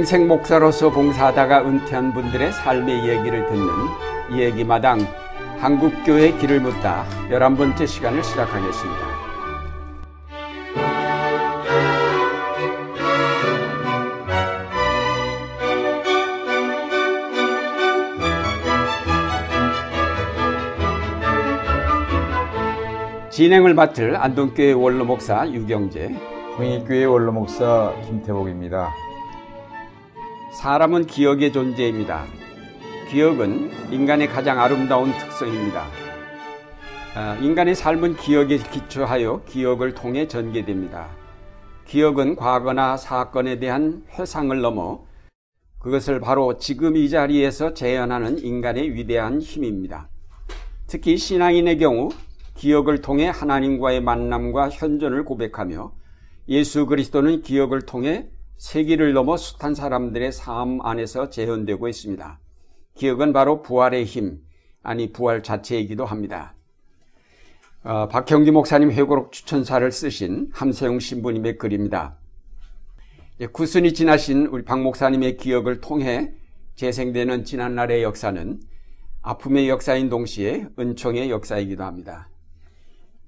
평생 목사로서 봉사하다가 은퇴한 분들의 삶의 이야기를 듣는 이야기마당 한국교회 길을 묻다 11번째 시간을 시작하겠습니다. 진행을 맡을 안동교회 원로 목사 유경재, 홍익교회 원로 목사 김태복입니다. 사람은 기억의 존재입니다. 기억은 인간의 가장 아름다운 특성입니다. 아, 인간의 삶은 기억에 기초하여 기억을 통해 전개됩니다. 기억은 과거나 사건에 대한 회상을 넘어 그것을 바로 지금 이 자리에서 재현하는 인간의 위대한 힘입니다. 특히 신앙인의 경우 기억을 통해 하나님과의 만남과 현존을 고백하며 예수 그리스도는 기억을 통해 세기를 넘어 숱한 사람들의 삶 안에서 재현되고 있습니다. 기억은 바로 부활의 힘, 아니 부활 자체이기도 합니다. 어, 박형기 목사님 회고록 추천사를 쓰신 함세용 신부님의 글입니다. 예, 구순이 지나신 우리 박 목사님의 기억을 통해 재생되는 지난날의 역사는 아픔의 역사인 동시에 은총의 역사이기도 합니다.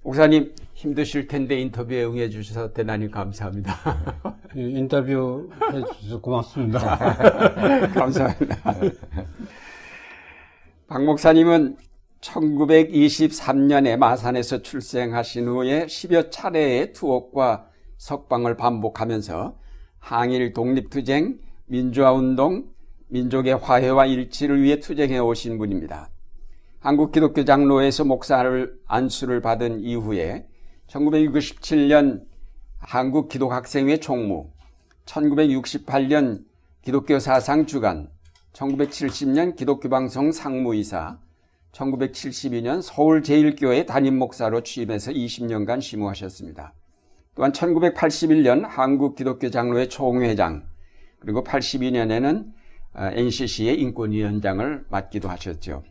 목사님 힘드실 텐데 인터뷰에 응해 주셔서 대단히 감사합니다. 예, 인터뷰 해 주셔서 고맙습니다. 감사합니다. 박 목사님은 1923년에 마산에서 출생하신 후에 10여 차례의 투옥과 석방을 반복하면서 항일 독립투쟁, 민주화운동, 민족의 화해와 일치를 위해 투쟁해 오신 분입니다. 한국 기독교 장로에서 목사를 안수를 받은 이후에 1967년 한국 기독학생회 총무, 1968년 기독교 사상 주간, 1970년 기독교 방송 상무이사, 1972년 서울 제일교회 담임 목사로 취임해서 20년간 심무하셨습니다. 또한 1981년 한국 기독교 장로회 총회장, 그리고 82년에는 NCC의 인권위원장을 맡기도 하셨죠.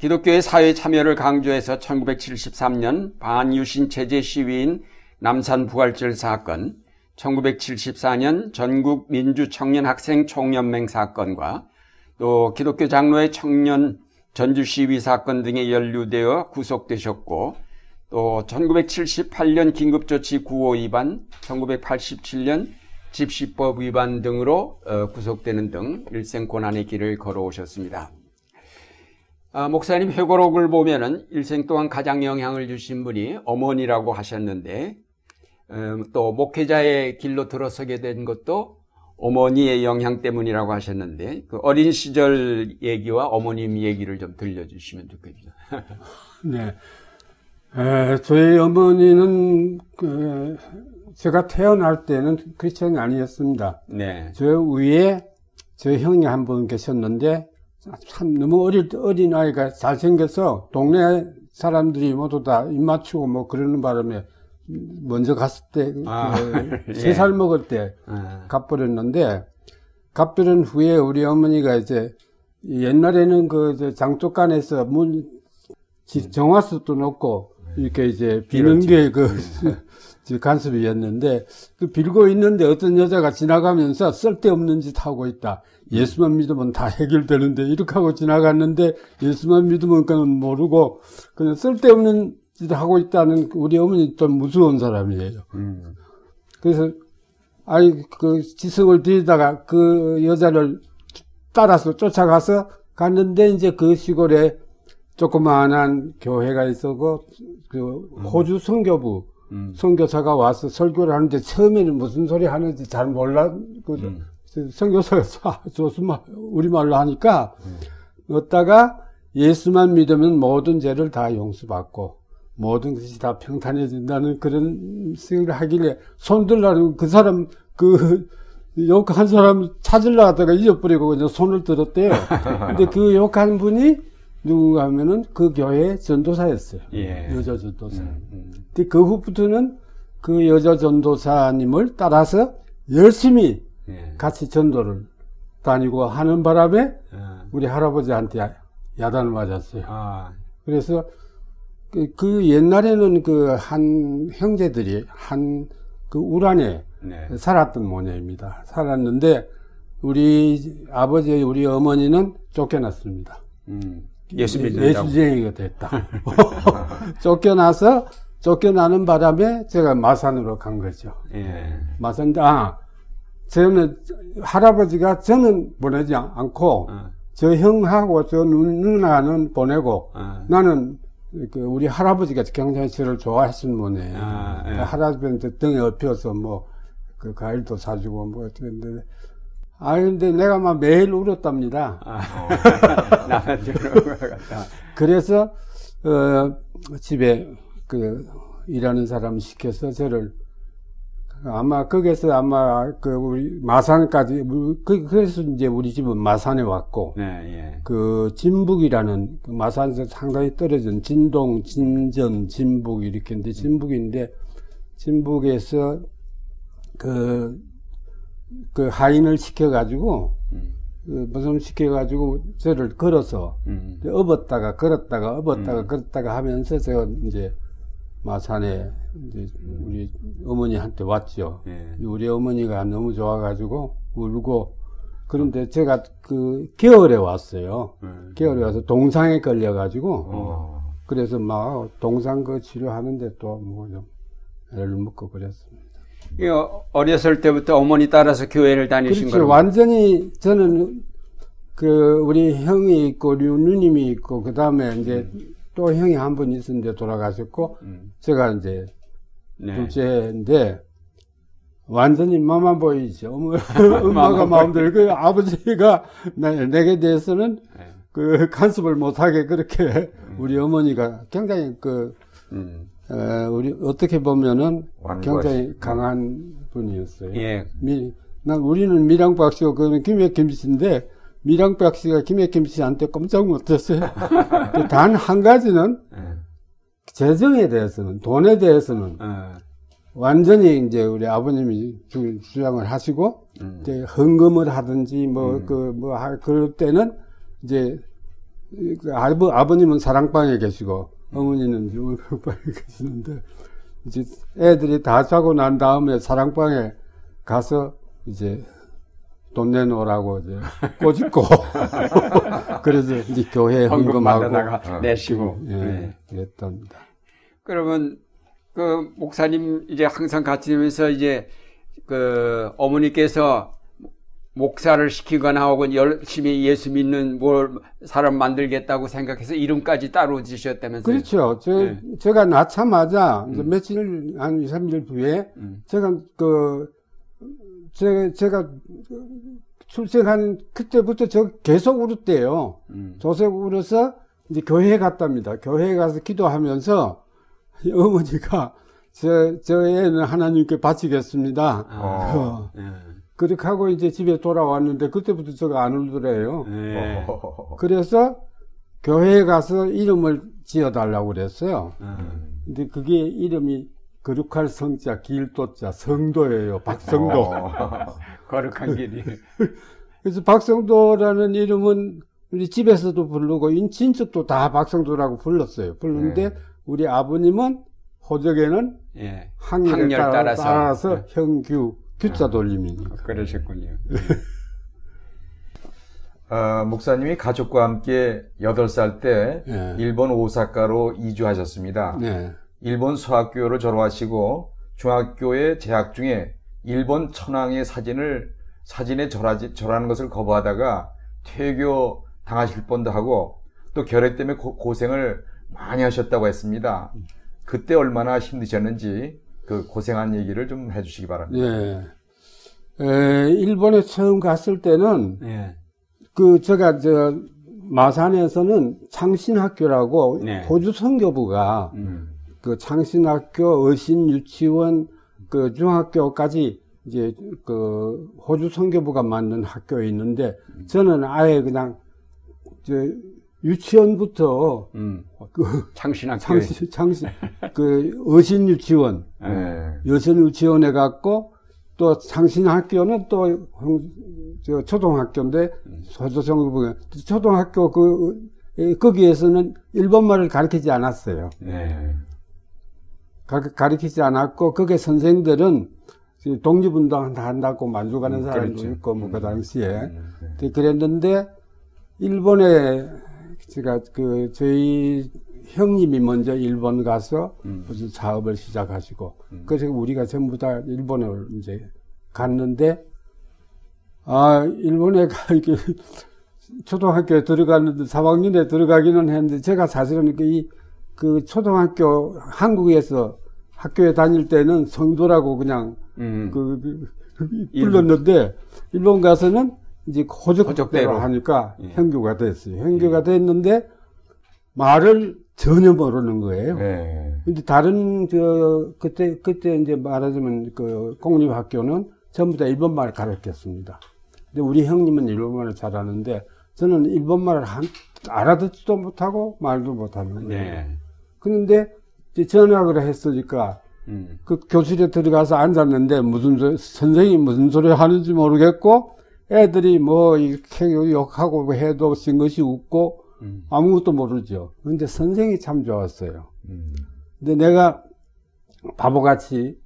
기독교의 사회 참여를 강조해서 1973년 반유신 체제 시위인 남산 부활절 사건, 1974년 전국 민주 청년 학생 총연맹 사건과 또 기독교 장로의 청년 전주 시위 사건 등에 연루되어 구속되셨고 또 1978년 긴급조치 9호 위반, 1987년 집시법 위반 등으로 어, 구속되는 등 일생 고난의 길을 걸어오셨습니다. 아, 목사님 회고록을 보면은 일생 동안 가장 영향을 주신 분이 어머니라고 하셨는데 음, 또 목회자의 길로 들어서게 된 것도 어머니의 영향 때문이라고 하셨는데 그 어린 시절 얘기와 어머님 얘기를 좀 들려주시면 좋겠죠. 네, 에, 저희 어머니는 그, 제가 태어날 때는 크리스천이 아니었습니다. 네. 저 위에 저 형이 한 분 계셨는데 참 너무 어릴 때 어린 아이가 잘생겨서 동네 사람들이 모두 다 입 맞추고 뭐 그러는 바람에 먼저 갔을 때, 아, 그 세살 예. 먹을 때 아. 갚버렸는데, 갚버린 후에 우리 어머니가 이제 옛날에는 그 장독간에서 문, 정화수도 넣고 이렇게 이제 비는 게 그 간섭이었는데 그 빌고 있는데 어떤 여자가 지나가면서 쓸데없는 짓 하고 있다. 예수만 믿으면 다 해결되는데 이렇게 하고 지나갔는데 예수만 믿으면 그냥 모르고 그냥 쓸데없는 짓 하고 있다는 우리 어머니 좀 무서운 사람이에요. 음. 그래서 아이 그 지성을 들이다가 그 여자를 따라서 쫓아가서 갔는데 이제 그 시골에 조그마한 교회가 있었고 그 음. 호주 선교부 음. 선교사가 와서 설교를 하는데 처음에는 무슨 소리 하는지 잘 몰라 그 음. 선교사가 좋스마 우리말로 하니까 음. 어다가 예수만 믿으면 모든 죄를 다 용서받고 모든 것이 다 평탄해진다는 그런 생각을 하길래 손들라고 그 사람 그 욕한 사람 찾으려 하다가 잊어버리고 그냥 손을 들었대요. 근데 그 욕한 분이 누군가 하면은 그 교회 전도사였어요. 예. 여자 전도사. 음, 음. 근데 그 후부터는 그 여자 전도사님을 따라서 열심히 예. 같이 전도를 다니고 하는 바람에 예. 우리 할아버지한테 야단을 맞았어요. 아. 그래서 그, 그 옛날에는 그 한 형제들이 한 그 우란에 네. 살았던 모녀입니다. 살았는데 우리 아버지 우리 어머니는 쫓겨났습니다. 음. 예수 믿는다고. 예수쟁이가 됐다. 쫓겨나서 쫓겨나는 바람에 제가 마산으로 간 거죠. 예. 마산 아 저는 할아버지가 저는 보내지 않고 어. 저 형하고 저 누- 누나는 보내고 어. 나는 그 우리 할아버지가 굉장히 저를 좋아했던 분이에요. 아, 예. 그 할아버지한테 등에 업혀서 뭐 그 과일도 사주고 뭐 어떻게 아 근데 내가 막 매일 울었답니다. 아. 같다. 그래서 어 집에 그 일하는 사람 시켜서 저를 아마 거기서 아마 그 우리 마산까지 그 그래서 이제 우리 집은 마산에 왔고 네, 예. 그 진북이라는 그 마산에서 상당히 떨어진 진동, 진전, 진북 이렇게 인데 진북인데 진북에서 그, 그 하인을 시켜가지고 음. 그 무슨 시켜가지고 저를 걸어서 음. 업었다가 걸었다가 업었다가 걸었다가 하면서 제가 이제 마산에 이제 우리 어머니한테 왔죠. 예. 우리 어머니가 너무 좋아가지고 울고 그런데 제가 그 겨울에 왔어요. 음. 겨울에 와서 동상에 걸려가지고 어. 그래서 막 동상 그 치료하는데 또뭐좀 애를 먹고 그랬습니다. 이 어- 어렸을 때부터 어머니 따라서 교회를 다니신 그렇죠. 거로 완전히 저는 그 우리 형이 있고 누님이 있고 그 다음에 이제 또 형이 한 분 있었는데 돌아가셨고 음. 제가 이제 네. 둘째인데 완전히 마만 보이죠. 엄마가 마음대로 그 아버지가 나- 내게 대해서는 네. 그 간섭을 못하게 그렇게 우리 어머니가 굉장히 그 음. 어, 우리 어떻게 보면은 굉장히 강한 분이었어요. 예. 미, 난 우리는 미랑박 씨고 그는 김혜김 씨인데 미랑박 씨가 김혜김 씨한테 꼼짝 못했어요. 단 한 가지는 예. 재정에 대해서는 돈에 대해서는 어. 완전히 이제 우리 아버님이 주, 주장을 하시고 음. 이제 헌금을 하든지 뭐 그뭐 그럴 때는 이제 그 아버, 아버님은 사랑방에 계시고 어머니는 울방에 계시는데 이제 애들이 다 자고 난 다음에 사랑방에 가서 이제 돈 내놓으라고 이제 꼬집고 그래서 이제 교회 헌금 헌금하고 받아다가 내시고. 예, 예. 그랬답니다. 그러면 그 목사님 이제 항상 같이 되면서 이제 그 어머니께서 목사를 시키거나 혹은 열심히 예수 믿는 뭘 사람 만들겠다고 생각해서 이름까지 따로 지셨다면서요? 그렇죠. 저, 예. 제가 낳자마자 이제 며칠, 한 2, 3일 후에 음. 제가 그, 제가, 제가 출생한 그때부터 저 계속 울었대요. 음. 계속 울어서 이제 교회에 갔답니다. 교회에 가서 기도하면서 어머니가 저, 저 애는 하나님께 바치겠습니다. 아. 어, 예. 그렇게 하고 이제 집에 돌아왔는데 그때부터 제가 안 울더래요. 예. 그래서 교회에 가서 이름을 지어달라고 그랬어요. 음. 근데 그게 이름이 거룩할 성자, 길도자, 성도예요. 박성도. 어. 거룩한 길이. 그래서 박성도라는 이름은 우리 집에서도 부르고 인 친척도 다 박성도라고 불렀어요. 불렀는데 네. 우리 아버님은 호적에는 예. 항렬 따라, 따라서. 따라서 네. 형규, 규자 돌림이니까. 그러셨군요. 어, 목사님이 가족과 함께 8살 때 예. 일본 오사카로 이주하셨습니다. 네. 일본 수학교를 졸업하시고 중학교에 재학 중에 일본 천황의 사진을 사진에 절하지, 절하는 것을 거부하다가 퇴교 당하실 뻔도 하고 또 결핵 때문에 고, 고생을 많이 하셨다고 했습니다. 그때 얼마나 힘드셨는지 그 고생한 얘기를 좀 해주시기 바랍니다. 예. 에, 일본에 처음 갔을 때는 예. 그 제가 저 마산에서는 창신학교라고 네. 호주 선교부가 음. 그 창신학교, 어신 유치원, 그 중학교까지 이제 그 호주 선교부가 만든 학교에 있는데 저는 아예 그냥 저 유치원부터 음. 그 창신학교. 창신 창신 그 어신 유치원, 네. 여신 유치원에 갔고 또 창신학교는 또 형- 저 초등학교인데 선교부가 초등학교 그 에, 거기에서는 일본말을 가르치지 않았어요. 네. 가, 가르치지 않았고 거기 선생들은 독립운동 한다고 만족하는 음, 사람도 그렇죠. 있고 뭐그 음. 당시에 음, 네. 그랬는데 일본에 제가 그 저희 형님이 먼저 일본 가서 음. 무슨 사업을 시작하시고 음. 그래서 우리가 전부 다 일본에 이제 갔는데 아 일본에 가 이렇게 초등학교에 들어갔는데 3학년에 들어가기는 했는데 제가 사실은 그이 그 초등학교 한국에서 학교에 다닐 때는 성도라고 그냥 음. 그, 그, 그. 불렀는데 일본 가서는 이제 호적대로. 하니까 예. 형교가 됐어요. 형교가 됐는데 말을 전혀 모르는 거예요. 네. 근데 다른 저 그때 그때 이제 말하자면 그 공립학교는 전부 다 일본말을 가르쳤습니다. 근데 우리 형님은 일본말을 잘하는데 저는 일본말을 한, 알아듣지도 못하고 말도 못하는 거예요. 네. 그런데 이제 전학을 했으니까 음. 그 교실에 들어가서 앉았는데 무슨 소 선생님이 무슨 소리 하는지 모르겠고 애들이 뭐 이렇게 욕하고 해도 싱긋이 웃고 음. 아무것도 모르죠. 근데 선생이 참 좋았어요. 음. 근데 내가 바보같이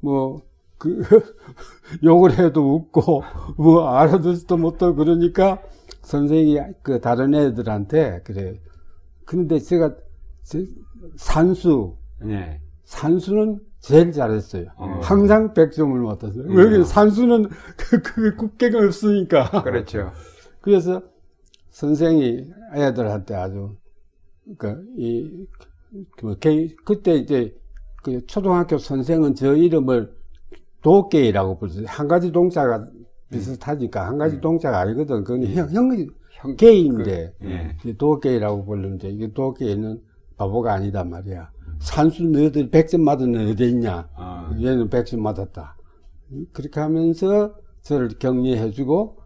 뭐 그 욕을 해도 웃고 뭐 알아듣지도 못하고 그러니까 선생이 그 다른 애들한테 그래. 그런데 제가 제- 산수 네. 산수는 제일 잘했어요. 어. 항상 100점을 맞았어요. 음. 왜 산수는 그, 그 국계가 없으니까. 그렇죠. 그래서 선생이 애들한테 아주 그, 이, 그, 개- 그때 이제 그 초등학교 선생은 저 이름을 도깨이라고 부르죠. 한 가지 동자가 비슷하니까 한 가지 동자가 아니거든. 그건 형, 형, 형, 개인데 예. 이제 도깨이라고 부르는데 이게 도깨이는 바보가 아니다 말이야. 산수 너희들 100점 맞은 애 어디 있냐? 아. 얘는 100점 맞았다. 그렇게 하면서 저를 격려해주고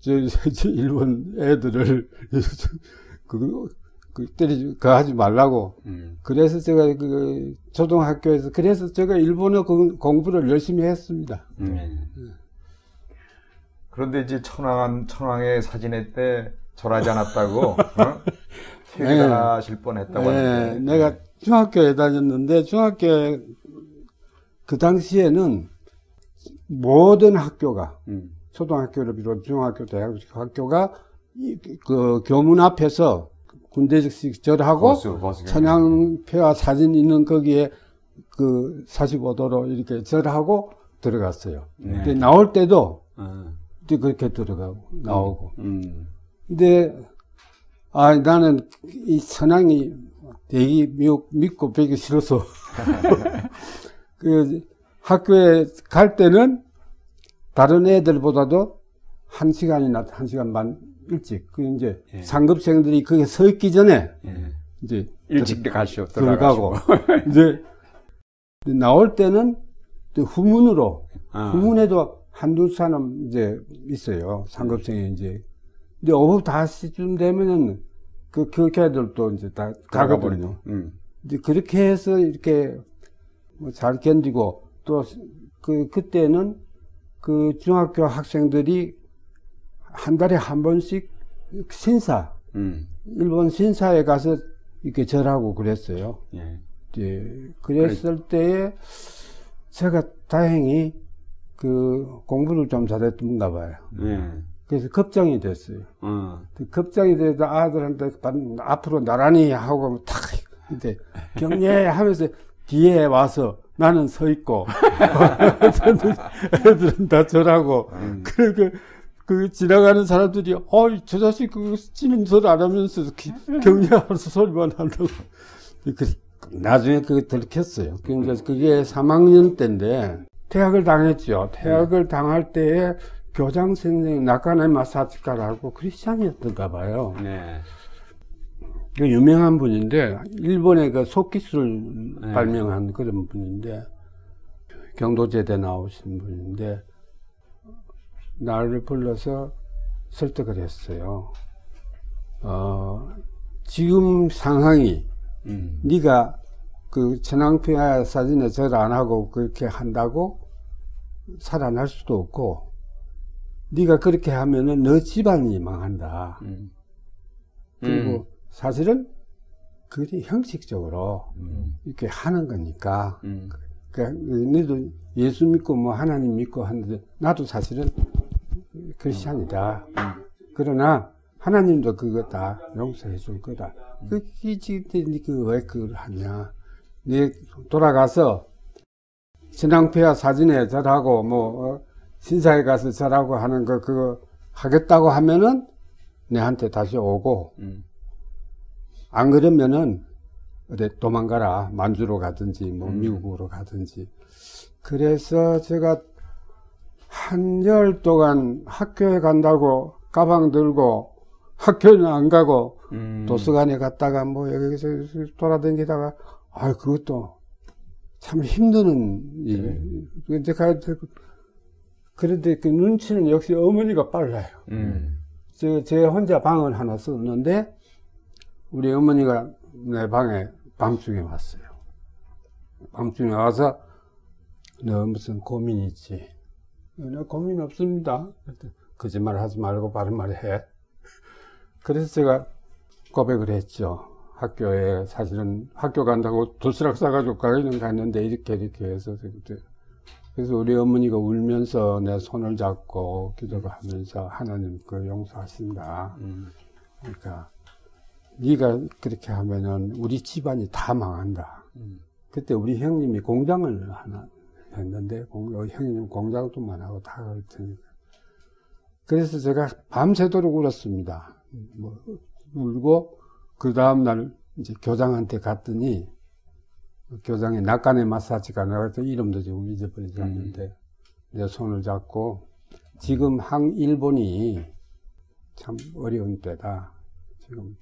저, 저, 저 일본 애들을 그, 그 때리지 그 하지 말라고. 음. 그래서 제가 그 초등학교에서 그래서 제가 일본어 공- 공부를 열심히 했습니다. 네. 그런데 이제 천황, 천황의 사진회 때 절하지 않았다고, 어? 퇴근하실 뻔 했다고 네, 하는데. 내가 중학교에 다녔는데 중학교 그 당시에는 모든 학교가 음. 초등학교를 비롯 중학교, 대학교 학교가 이- 그 교문 앞에서 군대식 절하고. 천양표와 사진 있는 거기에 그 45도로 이렇게 절하고 들어갔어요. 네. 근데 나올 때도 어. 이제 그렇게 들어가고 나오고. 음. 근데 아 나는 이 천황이 되게 미국 믿고 배기 싫어서 그 학교에 갈 때는 다른 애들보다도 한 시간이나 한 시간 반 일찍 그 이제 예. 상급생들이 거기 서 있기 전에 예. 이제 일찍 가시오. 들어가고 이제 나올 때는 또 후문으로 아. 후문에도 한두 사람 이제 있어요 상급생이 이제 근데 오후 5시쯤 되면은 그, 그 걔들도 이제 다 가거든요. 음. 이제 그렇게 해서 이렇게 뭐 잘 견디고 또 그, 그때는 그 중학교 학생들이 한 달에 한 번씩 신사, 음. 일본 신사에 가서 이렇게 절하고 그랬어요. 예. 예, 그랬을 때에 제가 다행히 그 공부를 좀 잘했던가 봐요. 예. 그래서 급장이 됐어요. 어. 그 급장이 돼서 아들한테 반- 앞으로 나란히 하고 탁 이제 격려하면서 뒤에 와서 나는 서 있고 애들은 다 절하고 그, 그, 그 지나가는 사람들이 어이 저 자식 그 찌는 소리 안 하면서 기- 격려하면서 소리만 한다고 그, 나중에 그게 들켰어요. 그러니까 그게 3학년 때인데 퇴학을 당했죠. 퇴학을 당할 때에 교장 선생님 나카네 마사치카라고 크리스찬이었던가 봐요. 네. 그 유명한 분인데 일본의 그 속기술 네. 발명한 그런 분인데 경도제대 나오신 분인데 나를 불러서 설득을 했어요. 어, 지금 상황이 음. 네가 그 천황평야 사진에 절 안 하고 그렇게 한다고 살아날 수도 없고 네가 그렇게 하면은 너 집안이 망한다. 음. 그리고 음. 사실은 그게 형식적으로 음. 이렇게 하는 거니까 음. 그러니까 너도 예수 믿고 뭐 하나님 믿고 하는데 나도 사실은 크리스찬이다. 그러나 하나님도 그거 다 용서해 줄 거다. 그게 지금 그왜 그걸 하냐? 네 돌아가서 신앙폐하 사진에 절하고 뭐 어, 신사에 가서 절하고 하는 거 그거 하겠다고 하면은 내한테 다시 오고 음. 안 그러면은 어디 도망가라 만주로 가든지 뭐 음. 미국으로 가든지 그래서 제가 한 열 동안 학교에 간다고 가방 들고 학교는 안 가고 음. 도서관에 갔다가 뭐 여기서 돌아다니다가 아 그것도 참 힘드는 일. 근데 가 그런데 그 눈치는 역시 어머니가 빨라요. 음. 저, 제 혼자 방을 하나 썼는데, 우리 어머니가 내 방에 밤중에 왔어요. 밤중에 와서, 너 무슨 고민 있지? 내 고민 없습니다. 거짓말 하지 말고 바른 말 해. 그래서 제가 고백을 했죠. 학교에 사실은 학교 간다고 도시락 싸가지고 가기는 갔는데 이렇게 이렇게 해서 그때 그래서 우리 어머니가 울면서 내 손을 잡고 기도를 하면서 하나님 그 용서하신다. 음. 그러니까 네가 그렇게 하면은 우리 집안이 다 망한다. 음. 그때 우리 형님이 공장을 하나 했는데 공, 어, 형님 공장도만 하고 다 그럴 테니까. 그래서 제가 밤새도록 울었습니다. 뭐 울고 그 다음 날 이제 교장한테 갔더니 교장에 낙관의 마사지가 나가서 이름도 지금 잊어버리지 않는데 내 손을 잡고 지금 한 일본이 참 어려운 때다. 지금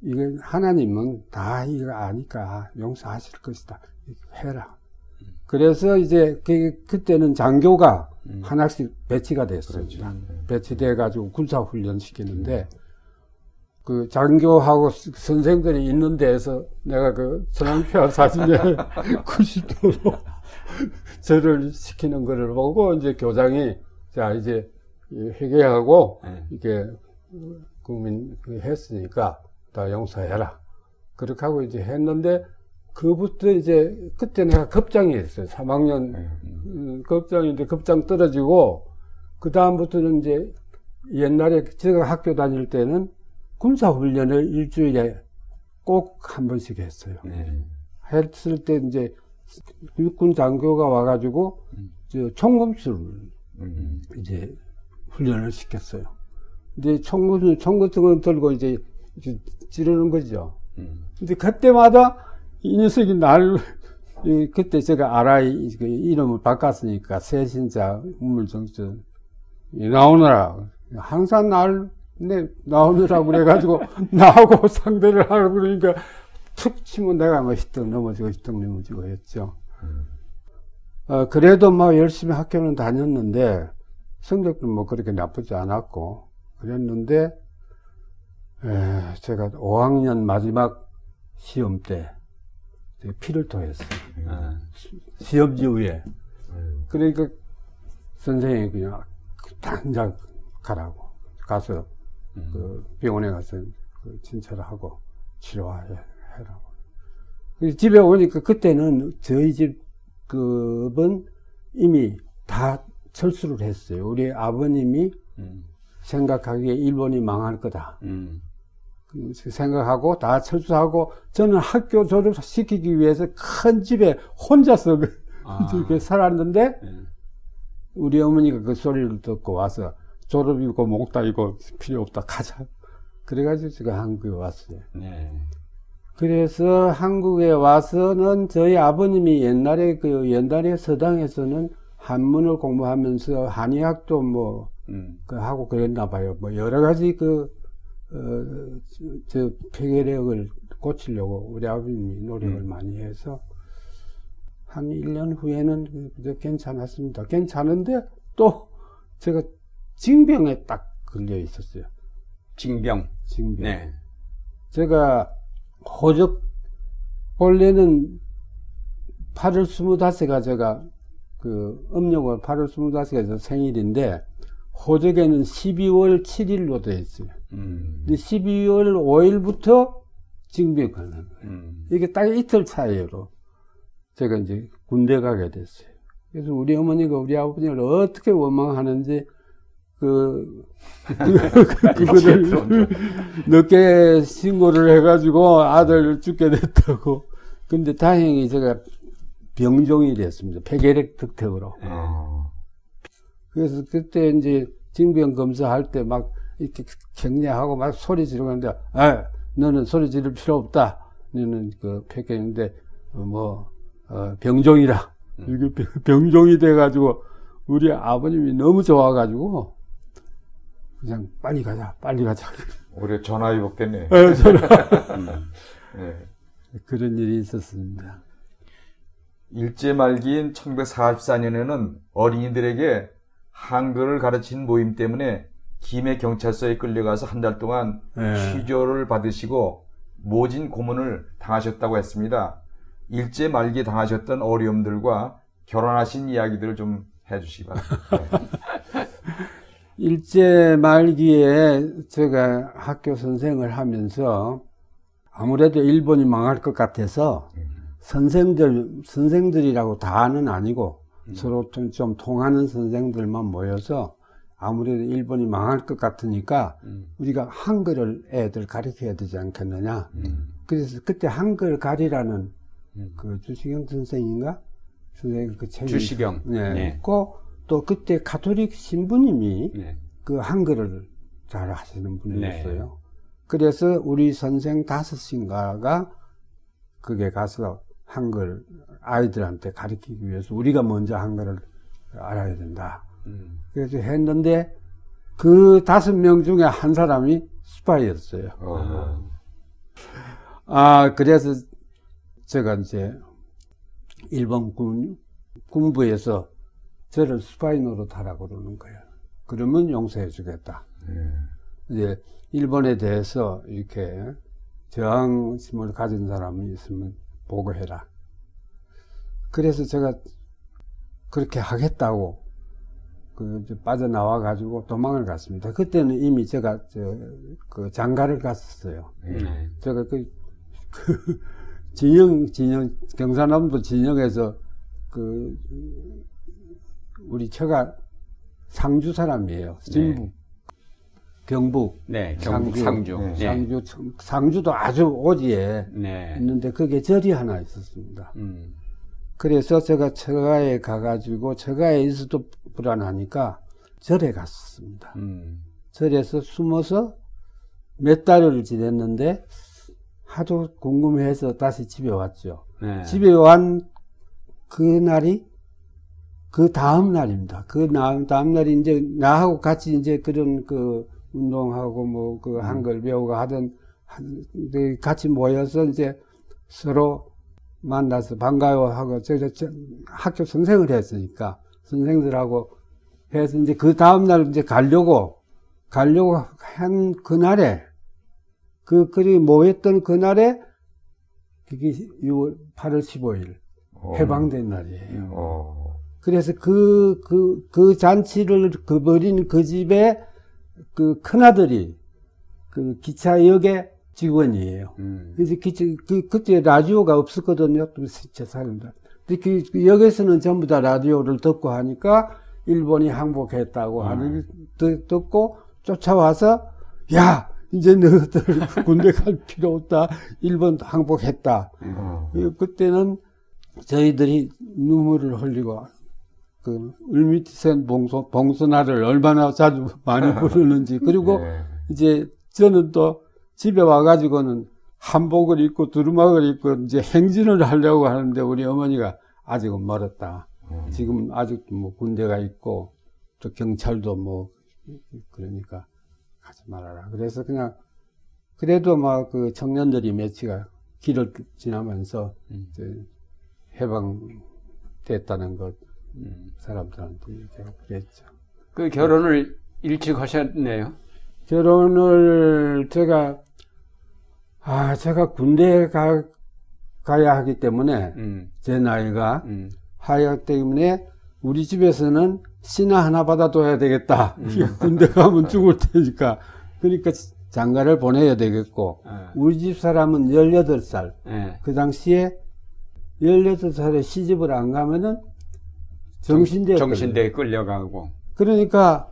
이게 하나님은 다 이거 아니까 용서하실 것이다. 해라. 그래서 이제 그 그때는 장교가 음. 하나씩 배치가 됐습니다. 배치돼 가지고 군사 훈련 시키는데 그 장교하고 스- 선생들이 있는 데에서 내가 그 전황표 사진에 90도로 저를 시키는 거를 보고 이제 교장이 자 이제 이 회개하고 네. 이게 국민 그 했으니까 다 용서해라. 그렇게 하고 이제 했는데 그부터 이제 그때 내가 급장이 했어요. 3학년 음, 급장인데 급장 떨어지고 그 다음부터는 이제 옛날에 제가 학교 다닐 때는 군사 훈련을 일주일에 꼭 한 번씩 했어요. 네. 했을 때 이제 육군 장교가 와가지고 저 총검수를 음. 이제 훈련을 시켰어요. 근데 총검수 총 같은 거 들고 이제 이제 찌르는 거죠. 음. 근데 그때마다 이 녀석이 날, 이, 그때 제가 RI 그 이름을 바꿨으니까 새신자 우물정전 이 나오느라 항상 날, 네, 나오느라고 그래가지고 나하고 상대를 하고 그러니까 툭 치면 내가 뭐 히떡 넘어지고 히떡 넘어지고 했죠. 어, 그래도 뭐 열심히 학교는 다녔는데 성적도 뭐 그렇게 나쁘지 않았고 그랬는데 에, 제가 5학년 마지막 시험 때 피를 토했어요. 아. 시험지 위에. 그러니까 선생님이 그냥 당장 가라고 가서 그 병원에 가서 그 진찰을 하고 치료해라고. 집에 오니까 그때는 저희 집 급은 이미 다 철수를 했어요. 우리 아버님이 음. 생각하기에 일본이 망할 거다. 음. 그 생각하고 다 철수하고 저는 학교 졸업시키기 위해서 큰 집에 혼자서 그- 아. 이렇게 살았는데 네. 우리 어머니가 그 소리를 듣고 와서 졸업이고 목 따이고 필요 없다 가자. 그래가지고 제가 한국에 왔어요. 네. 그래서 한국에 와서는 저희 아버님이 옛날에 그 옛날에 서당에서는 한문을 공부하면서 한의학도 뭐 음. 그 하고 그랬나 봐요. 뭐 여러 가지 그, 어, 저, 저 폐결핵을 고치려고 우리 아버님이 노력을 음. 많이 해서 한 1년 후에는 그저 괜찮았습니다. 괜찮은데 또 제가 징병에 딱 걸려 있었어요. 징병. 징병. 네. 제가 호적 원래는 8월 25가 제가 그 음력으로 8월 25일에서 생일인데 호적에는 12월 7일로 되어 있어요. 음. 근데 12월 5일부터 징병하는 거예요. 음. 이게 딱 이틀 차이로. 제가 이제 군대 가게 됐어요. 그래서 우리 어머니가 우리 아버지를 어떻게 원망하는지 그, 그 그거를 늦게 신고를 해가지고 아들 죽게 됐다고. 근데 다행히 제가 병종이 됐습니다. 폐결핵 특택으로. 어. 그래서 그때 이제 징병 검사할 때 막 이렇게 격려하고 막 소리 지르는데, 아, 너는 소리 지를 필요 없다. 너는 그 폐결인데 뭐 어, 병종이라. 이게 병- 병종이 돼가지고 우리 아버님이 너무 좋아가지고 그냥 빨리 가자, 빨리 가자. 올해 전화 위복됐네. 예, 저는 예. 그런 일이 있었습니다. 일제 말기인 1944년에는 어린이들에게 한글을 가르친 모임 때문에 김해 경찰서에 끌려가서 한 달 동안 예. 취조를 받으시고 모진 고문을 당하셨다고 했습니다. 일제 말기에 당하셨던 어려움들과 결혼하신 이야기들을 좀 해주시기 바랍니다. 네. 일제 말기에 제가 학교 선생을 하면서 아무래도 일본이 망할 것 같아서 선생들, 선생들이라고 다는 아니고 서로 좀, 좀 통하는 선생들만 모여서 아무래도 일본이 망할 것 같으니까 우리가 한글을 애들 가르쳐야 되지 않겠느냐. 그래서 그때 한글 가리라는 그 주시경 선생인가? 선생님 그 책이 주시경. 네. 네. 있고 또 그때 가톨릭 신부님이 네. 그 한글을 잘 하시는 분이었어요. 네. 그래서 우리 선생 다섯인가가 그게 가서 한글 아이들한테 가르치기 위해서 우리가 먼저 한글을 알아야 된다. 음. 그래서 했는데 그 다섯 명 중에 한 사람이 스파이였어요. 어. 아, 그래서 제가 이제 일본 군, 군부에서 저를 스파이 노릇하라고 그러는 거예요. 그러면 용서해 주겠다. 이제 일본에 대해서 이렇게 저항심을 가진 사람이 있으면 보고해라. 그래서 제가 그렇게 하겠다고 그 빠져나와 가지고 도망을 갔습니다. 그때는 이미 제가 저그 장가를 갔었어요. 네. 제가 그, 그 진영 진영 경상남도 진영에서 그 우리 처가 상주 사람이에요. 진북 경북 네. 경북 상주. 네. 네. 상주 상주도 아주 오지에 네. 있는데 그게 절이 하나 있었습니다. 음. 그래서 제가 처가에 가가지고 처가에 있어도 불안하니까 절에 갔었습니다. 음. 절에서 숨어서 몇 달을 지냈는데 하도 궁금해서 다시 집에 왔죠. 네. 집에 완 그날이 그 다음 날입니다. 그 다음, 다음 날이 이제 나하고 같이 이제 그런 그 운동하고 뭐 그 한글 배우고 하던 한- 네, 같이 모여서 이제 서로 만나서 반가워 하고 제가 저- 학교 선생을 했으니까 선생들하고 해서 이제 그 다음 날 이제 가려고 가려고 한 그날에 그 그리 모였던 그날에 그게 6월 8월 15일 어. 해방된 날이에요. 어. 그래서 그, 그, 그 잔치를 그 벌인 그 집에 그 큰아들이 그 기차역의 직원이에요. 음. 그래서 기차, 그, 그때 라디오가 없었거든요. 또제 사람들. 근데 그, 그 역에서는 전부 다 라디오를 듣고 하니까 일본이 항복했다고 하는 듣- 듣고 쫓아와서 야! 이제 너희들 군대 갈 필요 없다. 일본 항복했다. 어. 예, 그때는 저희들이 눈물을 흘리고 그 울미티센 봉소, 봉선화를 얼마나 자주 많이 부르는지 그리고 네. 이제 저는 또 집에 와가지고는 한복을 입고 두루마기를 입고 이제 행진을 하려고 하는데 우리 어머니가 아직은 멀었다. 음. 지금 아직도 뭐 군대가 있고 또 경찰도 뭐 그러니까 가지 말아라. 그래서 그냥 그래도 막 그 청년들이 며치가 길을 지나면서 음. 이제 해방됐다는 것 음. 사람들한테 이렇게 그랬죠. 그 결혼을 일찍 하셨네요. 결혼을 제가 아 제가 군대에 가, 가야 하기 때문에 음. 제 나이가 음. 하기 때문에 우리 집에서는 신화 하나 받아둬야 되겠다. 군대 가면 죽을 테니까. 그러니까 장가를 보내야 되겠고 아. 우리 집 사람은 18살. 네. 그 당시에 16살에 시집을 안 가면은 정신대 정신대에 끌려가고. 그러니까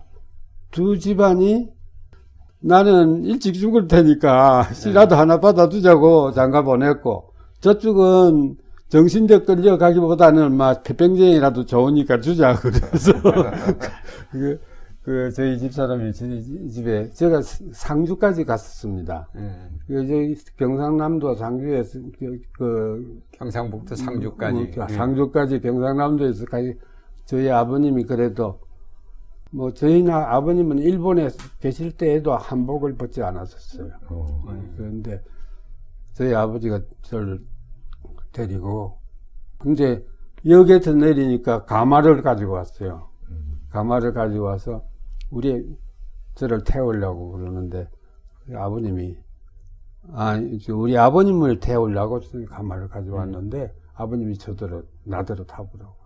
두 집안이 나는 일찍 죽을 테니까 씨라도 하나 받아두자고 장가 보냈고 저쪽은 정신대 끌려가기보다는 막 태평쟁이라도 좋으니까 주자 그래서 그, 그 저희 집 사람이 저희 집에 제가 상주까지 갔었습니다. 예. 그 저희 경상남도 상주에서 그, 그 경상북도 상주까지. 그 예. 상주까지 경상남도에서 가기 저희 아버님이 그래도 뭐 저희 나 아버님은 일본에 계실 때에도 한복을 벗지 않았었어요. 어. 그런데 저희 아버지가 저를 데리고 이제 역에서 내리니까 가마를 가지고 왔어요. 가마를 가지고 와서 우리 저를 태우려고 그러는데 아버님이 아 우리 아버님을 태우려고 가마를 가지고 왔는데 아버님이 저더러 나더러 타보라고.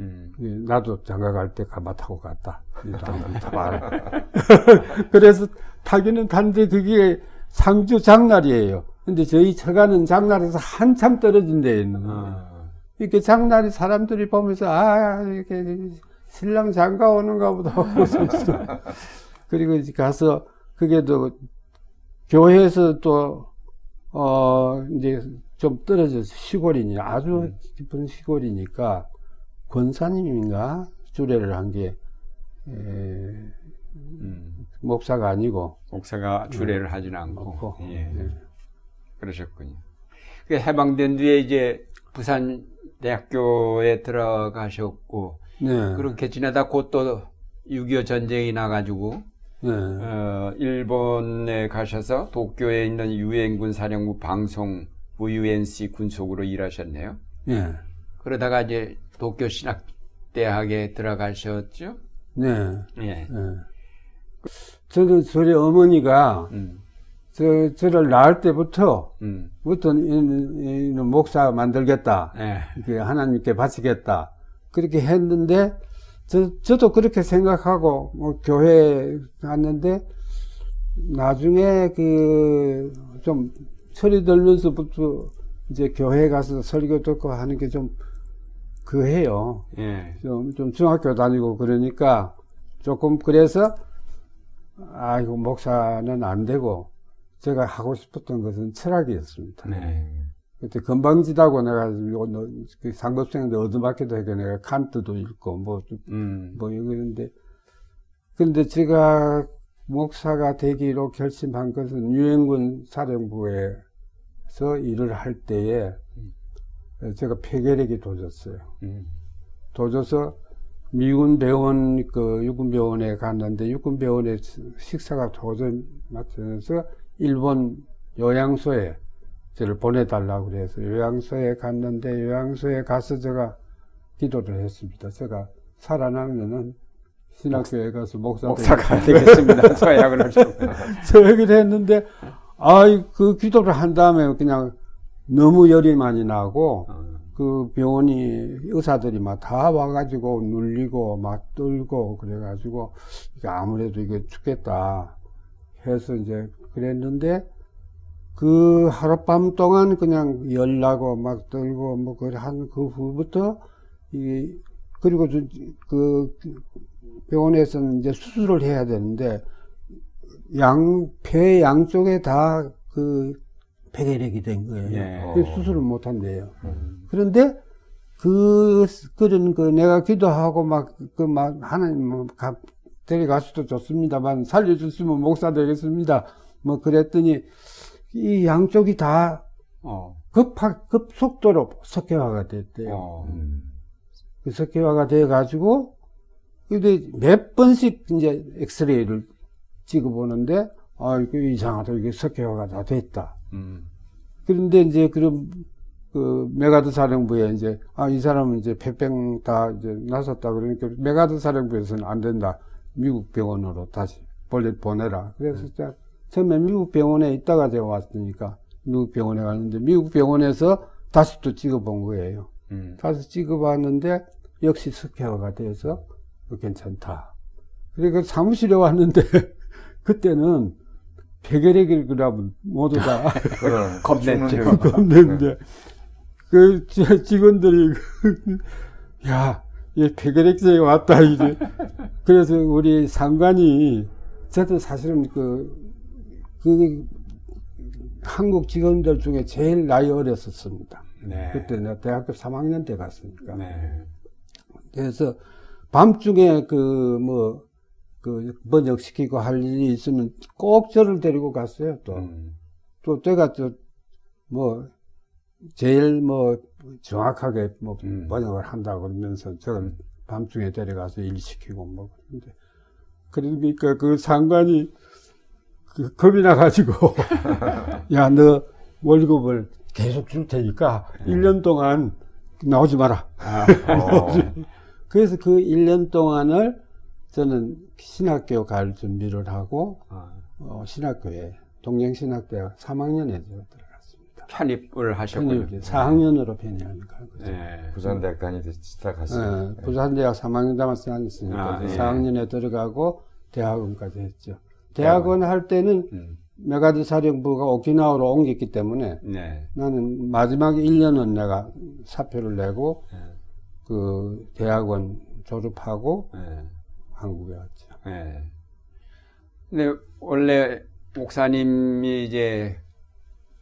음. 예, 나도 장가 갈 때 가마 타고 갔다. 그래서 타기는 탔는데 그게 상주 장날이에요. 근데 저희 처가는 장날에서 한참 떨어진 데에 있는 거예요. 아. 이렇게 장날이 사람들이 보면서, 아, 이렇게 신랑 장가 오는가 보다. 하고. 그리고 이제 가서, 그게 또, 교회에서 또, 어, 이제 좀 떨어져서 시골이니, 아주 깊은 시골이니까, 권사님인가? 주례를 한 게, 에, 음. 목사가 아니고, 목사가 주례를 하진 않고. 없고, 예. 예. 그러셨군요. 그 해방된 뒤에 이제 부산 대학교에 들어가셨고 네. 그렇게 지내다 곧 또 6.25 전쟁이 나가지고 네. 어, 일본에 가셔서 도쿄에 있는 유엔군 사령부 방송 VUNC 군속으로 일하셨네요. 네. 그러다가 이제 도쿄 신학대학에 들어가셨죠? 네. 예. 예. 저는 저희 어머니가 음, 저, 저를 낳을 때부터 음, 어떤 이, 이, 목사 만들겠다. 예. 이렇게 하나님께 바치겠다. 그렇게 했는데 저, 저도 그렇게 생각하고 뭐 교회에 갔는데 나중에 그 좀 철이 들면서부터 이제 교회 가서 설교 듣고 하는 게좀 그 해요. 예. 좀, 좀 중학교 다니고 그러니까 조금 그래서 아 이거 목사는 안 되고 제가 하고 싶었던 것은 철학이었습니다. 네. 그때 건방지다고 내가 그 상급생인데 얻어맞기도 하고 내가 칸트도 읽고 뭐, 좀- 음, 뭐 이러는데 그런데 제가 목사가 되기로 결심한 것은 유엔군 사령부에서 일을 할 때에 제가 폐결핵이 도졌어요. 음, 도져서 미군 병원 그 육군 병원에 갔는데 육군 병원에 식사가 도저히 맞춰서 일본 요양소에 저를 보내달라고 그래서 요양소에 갔는데 요양소에 가서 제가 기도를 했습니다. 제가 살아나면은 신학교에 가서 목사 목사가 되겠습니다. 서약을 하셨고. 저얘기를 했는데 아이 그 기도를 한 다음에 그냥 너무 열이 많이 나고 그 병원이 의사들이 막 다 와가지고 눌리고 막 떨고 그래가지고 아무래도 이게 죽겠다 해서 이제 그랬는데 그 하룻밤 동안 그냥 열나고 막 떨고 뭐 그래 한그 후부터 이 그리고 저- 그 병원에서는 이제 수술을 해야 되는데 양 폐 양쪽에 다그 폐결핵이 된 거예요. 예. 그래서 수술을 못 한대요. 그런데 그 그런 그 내가 기도하고 막 그 막 하나님 뭐 가- 데려가셔도 좋습니다만 살려주시면 목사 되겠습니다. 뭐 그랬더니 이 양쪽이 다 어, 급하 급속도로 석회화가 됐대요. 어, 그 석회화가 돼 가지고 근데 몇 번씩 이제 엑스레이를 찍어 보는데 아 이거 이상하다 이게 석회화가 다 됐다. 음, 그런데 이제 그럼 그 맥아더 사령부에 이제 아 이 사람은 이제 폐병 다 이제 나았다. 그러니까 맥아더 사령부에서는 안 된다. 미국 병원으로 다시 빨리 보내라. 그래서 자 처음에 미국 병원에 있다가 제가 왔으니까 미국 병원에 갔는데 미국 병원에서 다시 또 찍어본 거예요. 음, 다시 찍어봤는데 역시 석회화가 돼서 괜찮다. 그리고 사무실에 왔는데 그때는 폐결핵이라면 모두 다 겁냈죠. 겁냈는데 그 지- 직원들이 야, 이 폐결핵증이 왔다 이제. 그래서 우리 상관이 저도 사실은 그, 그 한국 직원들 중에 제일 나이 어렸었습니다. 네. 그때 내가 대학교 3학년 때 갔으니까. 네. 그래서 밤중에 그 뭐, 그 번역시키고 할 일이 있으면 꼭 저를 데리고 갔어요, 또. 음. 또 때가 또뭐 제일 뭐 정확하게 뭐 음. 번역을 한다고 그러면서 저를 밤중에 데려가서 일 시키고 뭐 그런데 그러니까 그 상관이 그 겁이 나가지고 야 너 월급을 계속 줄 테니까 일 1년 동안 나오지 마라. 아, 어, 그래서 그 1년 동안을 저는 신학교 갈 준비를 하고 아, 어, 신학교에 동양신학대학 3학년에 들어갔습니다. 편입을 하셨군요. 편입 4학년으로 편입하니까. 네. 부산대학 다니듯 시작하시죠. 예, 부산대학 3학년 다녔으니까 아, 예. 4학년에 들어가고 대학원까지 했죠. 대학원 할 때는 음. 맥아더 사령부가 오키나와로 옮겼기 때문에 네. 나는 마지막 1년은 내가 사표를 내고 네. 그 대학원 졸업하고 네. 한국에 왔죠. 네. 근데 원래 목사님이 이제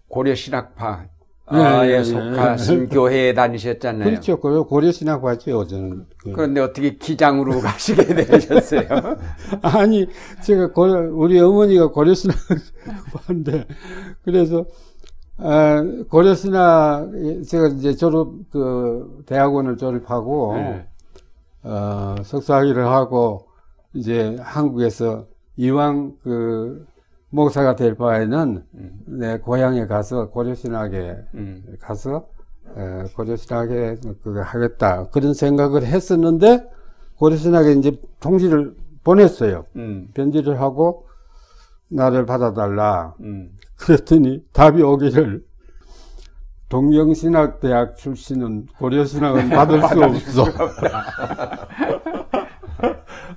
고려 신학파에 예, 예, 예. 속하신 교회에 다니셨잖아요. 그렇죠. 그 고려 신학 봤죠, 저는. 그- 그런데 어떻게 기장으로 가시게 되셨어요? 아니, 제가 고려, 우리 어머니가 고려 신학 봤는데, 그래서, 아, 고려 신학, 제가 이제 졸업, 그, 대학원을 졸업하고, 네. 어, 석사학위를 하고, 이제 한국에서 이왕 그, 목사가 될 바에는 음. 내 고향에 가서 고려신학에 음. 가서 에, 고려신학에 그거 하겠다 그런 생각을 했었는데 고려신학에 이제 통지를 보냈어요. 음. 편지를 하고 나를 받아달라. 음. 그랬더니 답이 오기를 동경신학대학 출신은 고려신학은 받을 수 없어.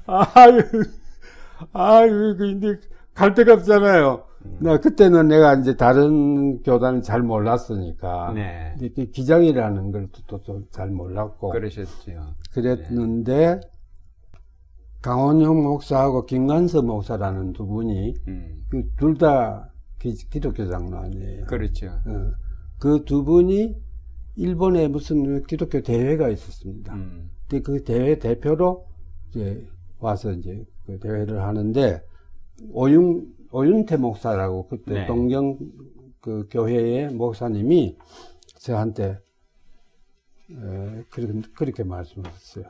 아유, 아유, 근데 갈 데가 없잖아요. 나 그때는 내가 이제 다른 교단은 잘 몰랐으니까. 네. 이렇게 기장이라는 걸 또 잘 몰랐고. 그러셨죠. 그랬는데, 강원영 목사하고 김관서 목사라는 두 분이, 음. 그 둘다 기독교 장로아니에요. 그렇죠. 어, 그두 분이 일본에 무슨 기독교 대회가 있었습니다. 음. 근데 그 대회 대표로 이제 와서 이제 그 대회를 하는데 오윤 오윤태 목사라고 그때 네. 동경 그 교회의 목사님이 저한테 에, 그렇게, 그렇게 말씀하셨어요.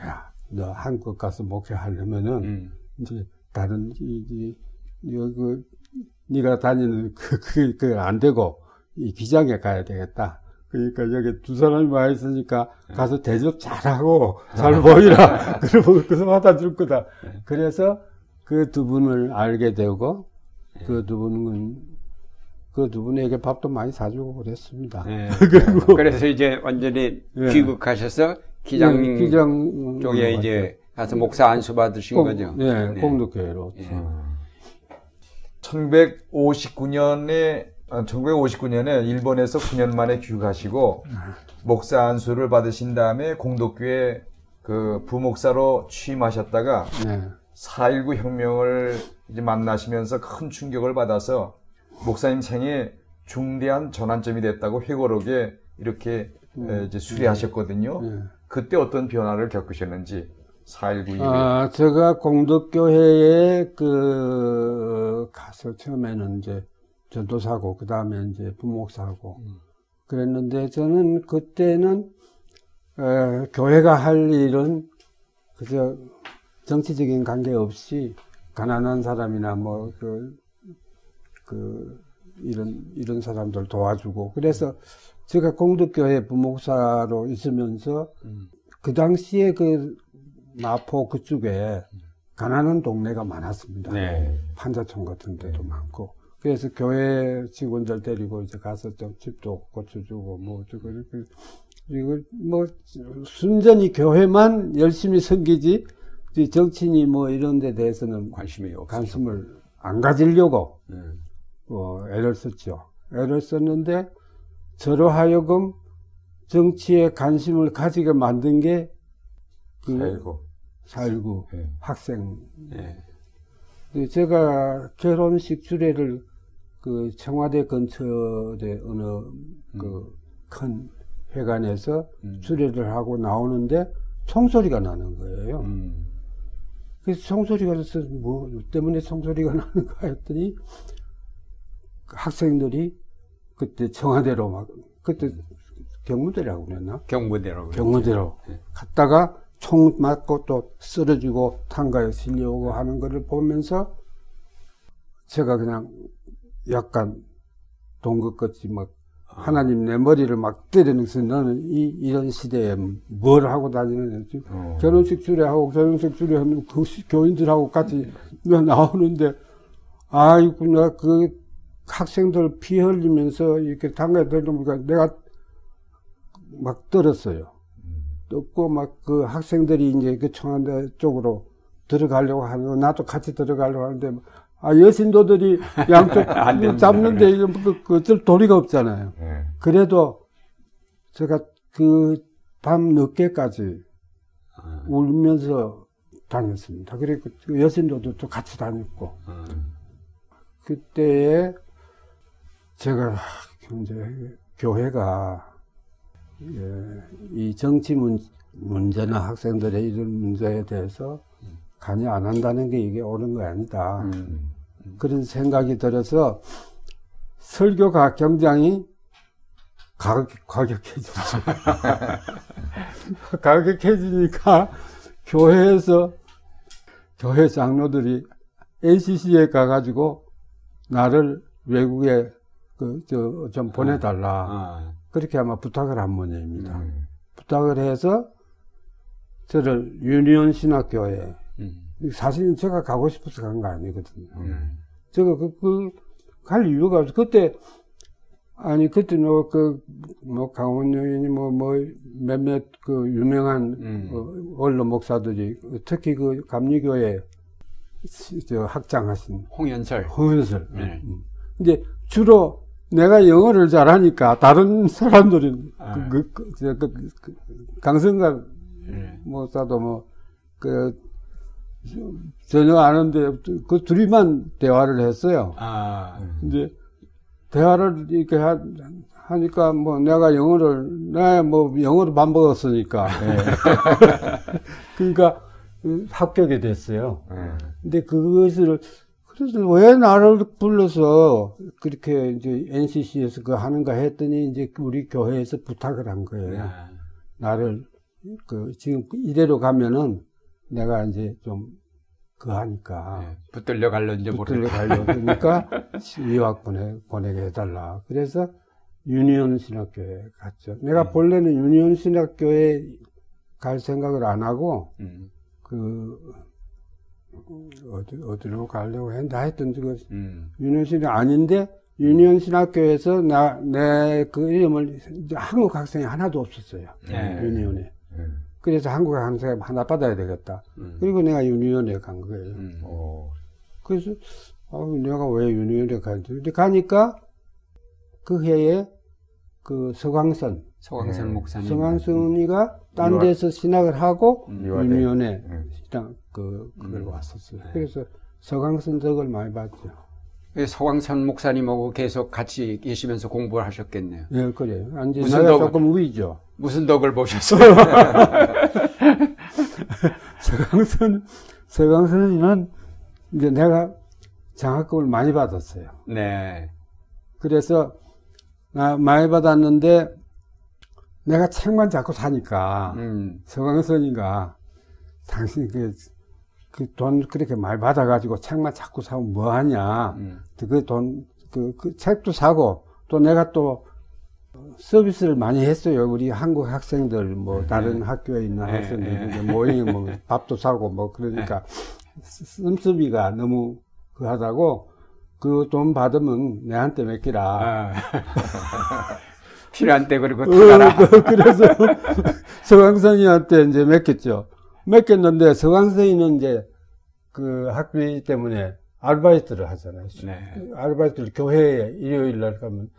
야, 너 한국 가서 목회하려면은 음. 이제 다른 이, 이, 이 그, 네가 다니는 그, 그, 그, 안 되고, 이 기장에 가야 되겠다. 그러니까 여기 두 사람이 와 있으니까 가서 대접 잘하고 잘 보이라. 그러면 그서 받아줄 거다. 그래서 그 두 분을 알게 되고, 그 두 분은, 그 두 분에게 밥도 많이 사주고 그랬습니다. 네. 그리고- 그래서 이제 완전히 예. 귀국하셔서 기장 네, 기장 쪽에 이제 가서 목사 안수 받으신 공, 거죠. 네, 공덕교회로. 예. 1959년에 1959년에 일본에서 9년 만에 귀국하시고 목사 안수를 받으신 다음에 공덕교회 그 부목사로 취임하셨다가 네. 4.19 혁명을 이제 만나시면서 큰 충격을 받아서 목사님 생에 중대한 전환점이 됐다고 회고록에 이렇게 에, 이제 수리하셨거든요. 네. 그때 어떤 변화를 겪으셨는지 4.19 이후에 아, 제가 공덕교회에 그, 가서 처음에는 이제 전도사고, 그 다음에 이제 부목사고, 그랬는데 저는 그때는, 에, 교회가 할 일은 그저 정치적인 관계 없이 가난한 사람이나 뭐, 그, 그, 이런, 이런 사람들 도와주고, 그래서 제가 공덕교회 부목사로 있으면서 그 당시에 그 마포 그쪽에 가난한 동네가 많았습니다. 네. 판자촌 같은 데도 많고. 그래서 교회 직원들 데리고 이제 가서 좀 집도 고쳐주고 뭐 어쩌고 이걸 뭐 순전히 교회만 열심히 섬기지 이 정치니 뭐 이런 데 대해서는 관심이 없어요. 관심을 안 가지려고 음. 어, 애를 썼죠. 애를 썼는데 저로 하여금 정치에 관심을 가지게 만든 게 그, 살고. 4.19 예. 학생. 예. 근데 제가 결혼식 주례를 그 청와대 근처에 어느 그큰 회관에서 음. 주례를 하고 나오는데 총소리가 나는 거예요. 음. 그래서 총소리가 나서 뭐 때문에 총소리가 나는가 했더니 그 학생들이 그때 청와대로 막 그때 경무대라고 그랬나? 경무대로. 경무대로 갔다가 총 맞고 또 쓰러지고 탄가에 실려오고 하는 거를 보면서 제가 그냥 약간 동것같이 막 하나님 내 머리를 막 때리면서 너는 이, 이런 시대에 뭘 하고 다니느냐. 지금 어. 결혼식 주례하고 결혼식 주례하는 그 시- 교인들하고 같이 나오는데 아이고 나그 학생들 피 흘리면서 이렇게 단가에 들어보니까 내가 막 떨었어요. 떴고 막 그 학생들이 이제 그 청와대 쪽으로 들어가려고 하는 나도 같이 들어가려고 하는데 아 여신도들이 양쪽. 잡는데 이거 그, 그 어쩔 도리가 없잖아요. 예. 그래도 제가 그 밤 늦게까지 아, 울면서 다녔습니다. 그리고 그 여신도들도 같이 다녔고 아, 그때에 제가 이제 교회가 예, 이 정치 문, 문제나 학생들의 이런 문제에 대해서 관여 안 한다는 게 이게 옳은 거 아니다. 음. 그런 생각이 들어서 설교가 굉장히 가격, 과격해졌죠. 가격해지니까 교회에서 교회 장로들이 NCC에 가가지고 나를 외국에 그, 저, 좀 보내달라. 아, 그렇게 아마 부탁을 한 모양입니다. 음. 부탁을 해서 저를 유니온 신학교에 음. 사실은 제가 가고 싶어서 간 거 아니거든요. 음. 제가 그, 그, 갈 이유가 없어. 그때, 아니, 그때 뭐, 그, 뭐, 강원 여인이 뭐, 뭐, 몇몇 그 유명한 음. 어, 언론 목사들이, 특히 그 감리교회 시- 저 학장하신 홍연설. 홍은설. 네. 음. 이제 주로 내가 영어를 잘하니까 다른 사람들은 아. 그, 그, 그, 저, 그, 그, 강성각 예. 목사도 뭐, 그, 전혀 아는데 그 둘이만 대화를 했어요. 아, 이제 대화를 이렇게 하, 하니까 뭐 내가 영어를 내가 뭐 영어를 밥 먹었으니까 그러니까 합격이 됐어요. 예. 근데 그것을 그래서 왜 나를 불러서 그렇게 이제 NCC에서 그 하는가 했더니 이제 우리 교회에서 부탁을 한 거예요. 아, 나를 그 지금 이대로 가면은 내가 이제 좀 그 하니까 예. 붙들려 갈런지 붙들려 모르겠다. 가려고 그러니까 보내 보내게 해달라. 그래서 유니온 신학교에 갔죠. 내가 본래는 유니온 신학교에 갈 생각을 안 하고 음. 그 어디 어디로 가려고 했는데 하여튼 그 음. 유니온 신학 아닌데 유니온 신학교에서 나 내 그 이름을 이제 한국 학생이 하나도 없었어요. 네. 유니온에. 예. 그래서 한국 학생 하나 받아야 되겠다. 음. 그리고 내가 유니온에 간 거예요. 음. 어. 그래서 아, 내가 왜 유니온에 가지? 근데 가니까 그 해에 그 서광선, 서광선 네. 목사님. 서광선이가 딴. 데서 신학을 하고 음. 유니온에 음. 신학 그 그걸 음. 왔었어요. 네. 그래서 서광선 덕을 많이 봤죠. 그 서광선 목사님하고 계속 같이 계시면서 공부를 하셨겠네요. 예, 그래요. 이제 무슨 덕을- 조금 우위죠. 무슨 덕을 보셨어요? 서광선, 서광선이는 이제 내가 장학금을 많이 받았어요. 네. 그래서 나 많이 받았는데 내가 책만 자꾸 사니까 음. 서광선이가 당신 그, 그 돈 그렇게 많이 받아가지고 책만 자꾸 사면 뭐하냐. 음. 그 돈, 그, 그 책도 사고 또 내가 또 서비스를 많이 했어요. 우리 한국 학생들, 뭐, 다른 학교에 있는 네, 학생들, 네. 모임, 뭐, 밥도 사고, 뭐, 그러니까, 씀씀이가 너무 그 하다고, 그 돈 받으면 내한테 맡기라. 아. 필요한 때 그리고 어, 타가라. 그- 그래서 서광선이한테 이제 맡겼죠. 맡겼는데 서광선이는 이제 그 학비 때문에 아르바이트를 하잖아요. 네. 아르바이트를 교회에 일요일 날 가면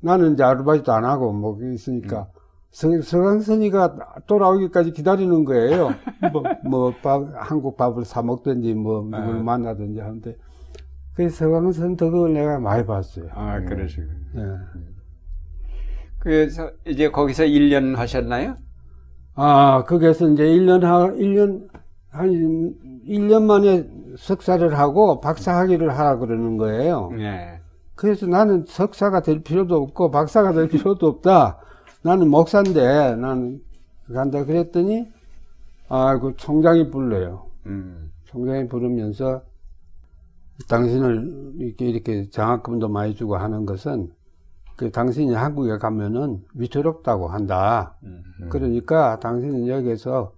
나는 이제 아르바이트 안 하고 뭐 있으니까 서- 서강 선이가 돌아오기까지 기다리는 거예요. 뭐, 뭐, 밥, 한국 밥을 사 먹든지, 뭐, 누구를 아. 만나든지 하는데. 그래서 서강 선 덕을 내가 많이 봤어요. 아, 그러시군요. 예. 그래서 이제 거기서 1년 하셨나요? 아, 거기에서 이제 1년 하, 1년, 한 1년 만에 석사를 하고 박사 학위를 하라 그러는 거예요. 네. 그래서 나는 석사가 될 필요도 없고 박사가 될 필요도 없다. 나는 목사인데 나는 간다 그랬더니 아그 총장이 불러요. 음. 총장이 부르면서 당신을 이렇게 이렇게 장학금도 많이 주고 하는 것은 그 당신이 한국에 가면은 위태롭다고 한다. 음. 그러니까 당신은 여기서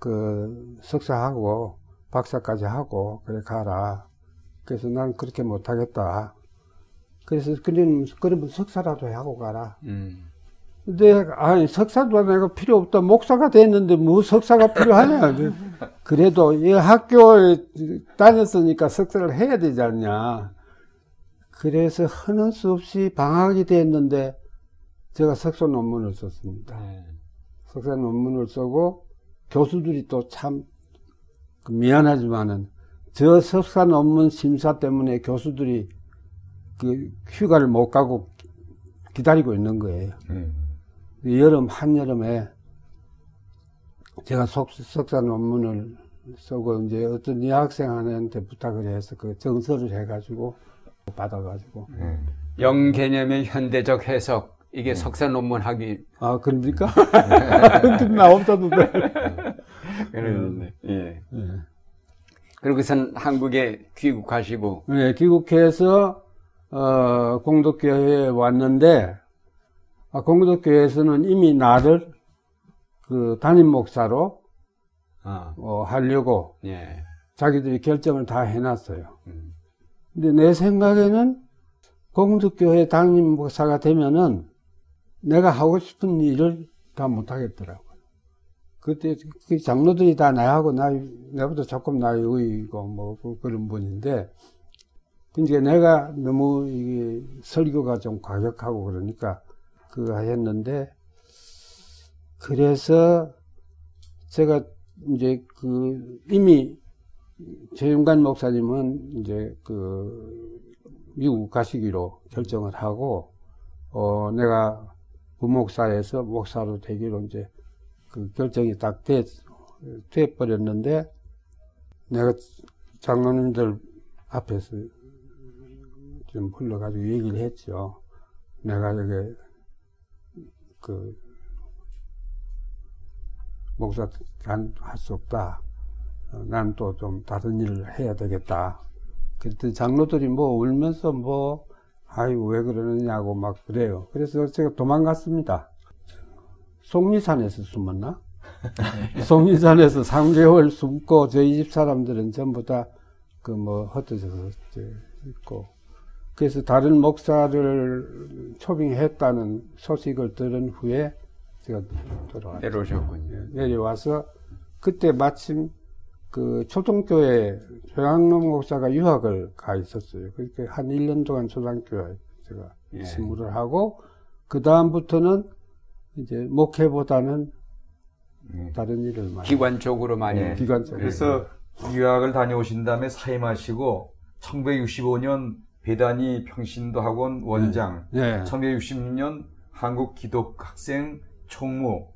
그 석사하고 박사까지 하고 그래 가라. 그래서 난 그렇게 못하겠다. 그래서 그러면 그러면 석사라도 하고 가라. 음. 근데 아니 석사도 내가 필요 없다. 목사가 됐는데 뭐 석사가 필요하냐? 그- 그래도 이 학교에 다녔으니까 석사를 해야 되지 않냐. 그래서 하는 수 없이 방학이 됐는데 제가 석사 논문을 썼습니다. 네. 석사 논문을 쓰고 교수들이 또 참 미안하지만은 저 석사 논문 심사 때문에 교수들이 그 휴가를 못 가고 기다리고 있는 거예요. 음. 여름 한여름에 제가 석, 석사 논문을 쓰고 이제 어떤 여학생한테 부탁을 해서 그 정서를 해가지고 받아가지고 음. 영 개념의 현대적 해석 이게 석사 논문 하기 아 그럽니까? 나 없어도 돼. 그러는데 예. 예. 그리고선 한국에 귀국하시고 네, 귀국해서 어, 공덕교회에 왔는데 아, 공덕교회에서는 이미 나를 그 담임 목사로 아, 어, 하려고 예. 자기들이 결정을 다 해놨어요. 음. 근데 내 생각에는 공덕교회 담임 목사가 되면은 내가 하고 싶은 일을 다 못하겠더라고요. 그때 그 장로들이 다 나하고 나이, 내보다 조금 나이 어리고 뭐 그- 그런 분인데, 이제 내가 너무 이게 설교가 좀 과격하고 그러니까 그거 했는데, 그래서 제가 이제 그 이미 최윤관 목사님은 이제 그 미국 가시기로 결정을 하고 어 내가 부목사에서 목사로 되기로 이제 그 결정이 딱 돼, 돼 버렸는데 내가 장로님들 앞에서 좀 불러가지고 얘기를 했죠. 내가 여기 그 목사 할수 없다. 난 또 좀 다른 일을 해야 되겠다. 그랬더니 장로들이 뭐 울면서 뭐, 아이고, 왜 그러느냐고 막 그래요. 그래서 제가 도망갔습니다. 속리산에서 숨었나? 속리산에서 3개월 숨고 저희 집 사람들은 전부 다 그 뭐 흩어져서 있고. 그래서 다른 목사를 초빙했다는 소식을 들은 후에 제가 돌아왔죠. 내려오셨군요. 내려와서 그때 마침 그 초등교회 조양로 목사가 유학을 가 있었어요. 그렇게 한 1년 동안 초등교회 제가 예. 신무를 하고 그 다음부터는 이제 목회보다는 음. 다른 일을 많이 기관적으로 많이 예. 기관적으로 그래서 유학을 다녀오신 다음에 사임하시고 1965년 배단위 평신도 학원 원장, 예. 1966년 한국 기독학생 총무,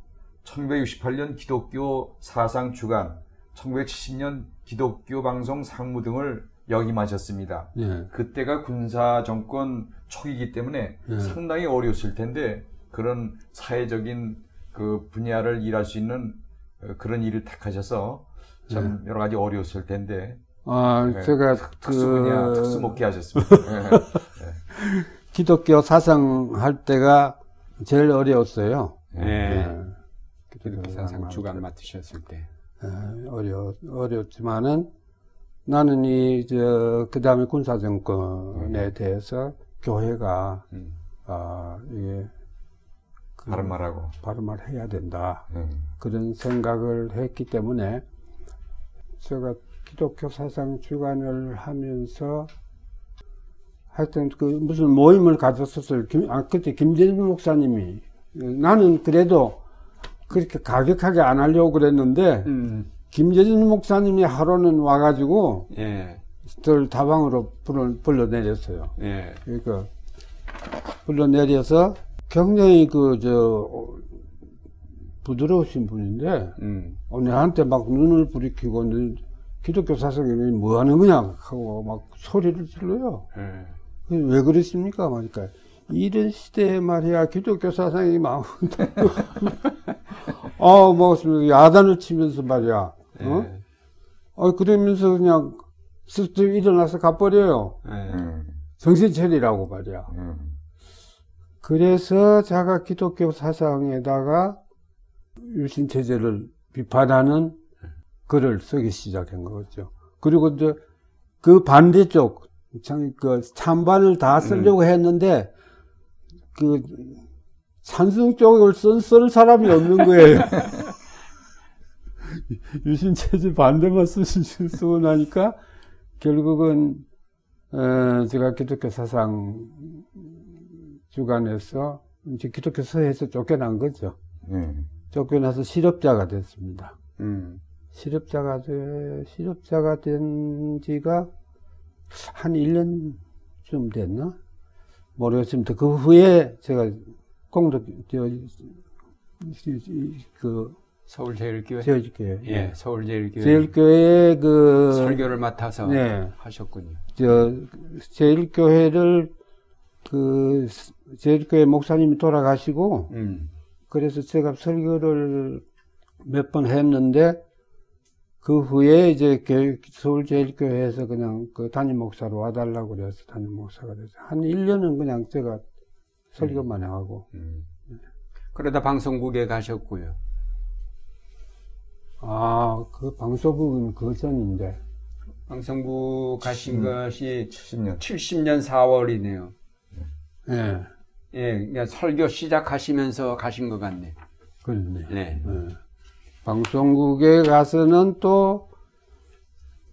1968년 기독교 사상 주간, 1970년 기독교 방송 상무 등을 역임하셨습니다. 예. 그때가 군사 정권 초기이기 때문에 예. 상당히 어려웠을 텐데 그런 사회적인 그 분야를 일할 수 있는 어, 그런 일을 택하셔서 참 여러 가지 어려웠을 텐데 아, 네. 제가 특수 분야 그 특수 목회 하셨습니다. 예. 기독교 사상 할 때가 제일 어려웠어요. 예. 예. 기독교 사상 주간 맡으셨을 때. 예, 어려, 어렵지만은 나는 이, 저, 그 다음에 군사 정권에 대해서 교회가, 음. 아, 이게, 그 바른 말하고. 발음을 해야 된다. 예. 그런 생각을 했기 때문에 제가 기독교 사상 주간을 하면서 하여튼 그 무슨 모임을 가졌었어요. 김, 아, 그때 김재준 목사님이 나는 그래도 그렇게 가격하게 안 하려고 그랬는데 음. 김재진 목사님이 하루는 와가지고 예. 들 다방으로 불러, 불러내렸어요. 예. 그러니까 불러내려서 굉장히 그 저 부드러우신 분인데 음. 어, 내한테 막 눈을 부리키고 너 기독교 사상이 뭐 하는 거냐 하고 막 소리를 질러요. 예. 왜 그러십니까? 말니까 이런 시대에 말이야 기독교 사상이 막 어, 뭐 야단을 치면서 말이야. 어? 예. 어 그러면서 그냥 쓱 일어나서 가버려요. 예. 음, 정신 차리라고 말이야. 음, 그래서 자가 기독교 사상에다가 유신 체제를 비판하는 글을 쓰기 시작한 거죠. 그리고 이제 그 반대쪽 참, 그 찬반을 다 쓰려고 했는데 그 찬성 쪽을 쓴, 쓸 사람이 없는 거예요. 유신 체제 반대만 쓰시 쓰고 나니까 결국은 어, 제가 기독교 사상 주관에서 이제 기독교 서에서 쫓겨난 거죠. 음, 쫓겨나서 실업자가 됐습니다. 음. 실업자가 돼, 실업자가 된 지가 한 1년쯤 됐나? 모르겠습니다. 그 후에 제가 공덕, 저, 이- 이- 그, 서울제일교회. 제일교회. 예. 서울제일교회. 제일교회 그, 설교를 맡아서 네. 하셨군요. 저, 제일교회를 그, 제일교회 목사님이 돌아가시고, 음. 그래서 제가 설교를 몇 번 했는데 그 후에 이제 교육- 서울제일교회에서 그냥 그 담임 목사로 와달라고 그래서 담임 목사가 돼서 한 1년은 그냥 제가 설교만 하고 음. 그러다 방송국에 가셨고요. 아 그 방송국은 그 전인데 방송국 가신 것이 70년. 70년 4월이네요. 예 예, 그러니까 설교 시작하시면서 가신 것 같네. 그렇네 네. 예. 방송국에 가서는 또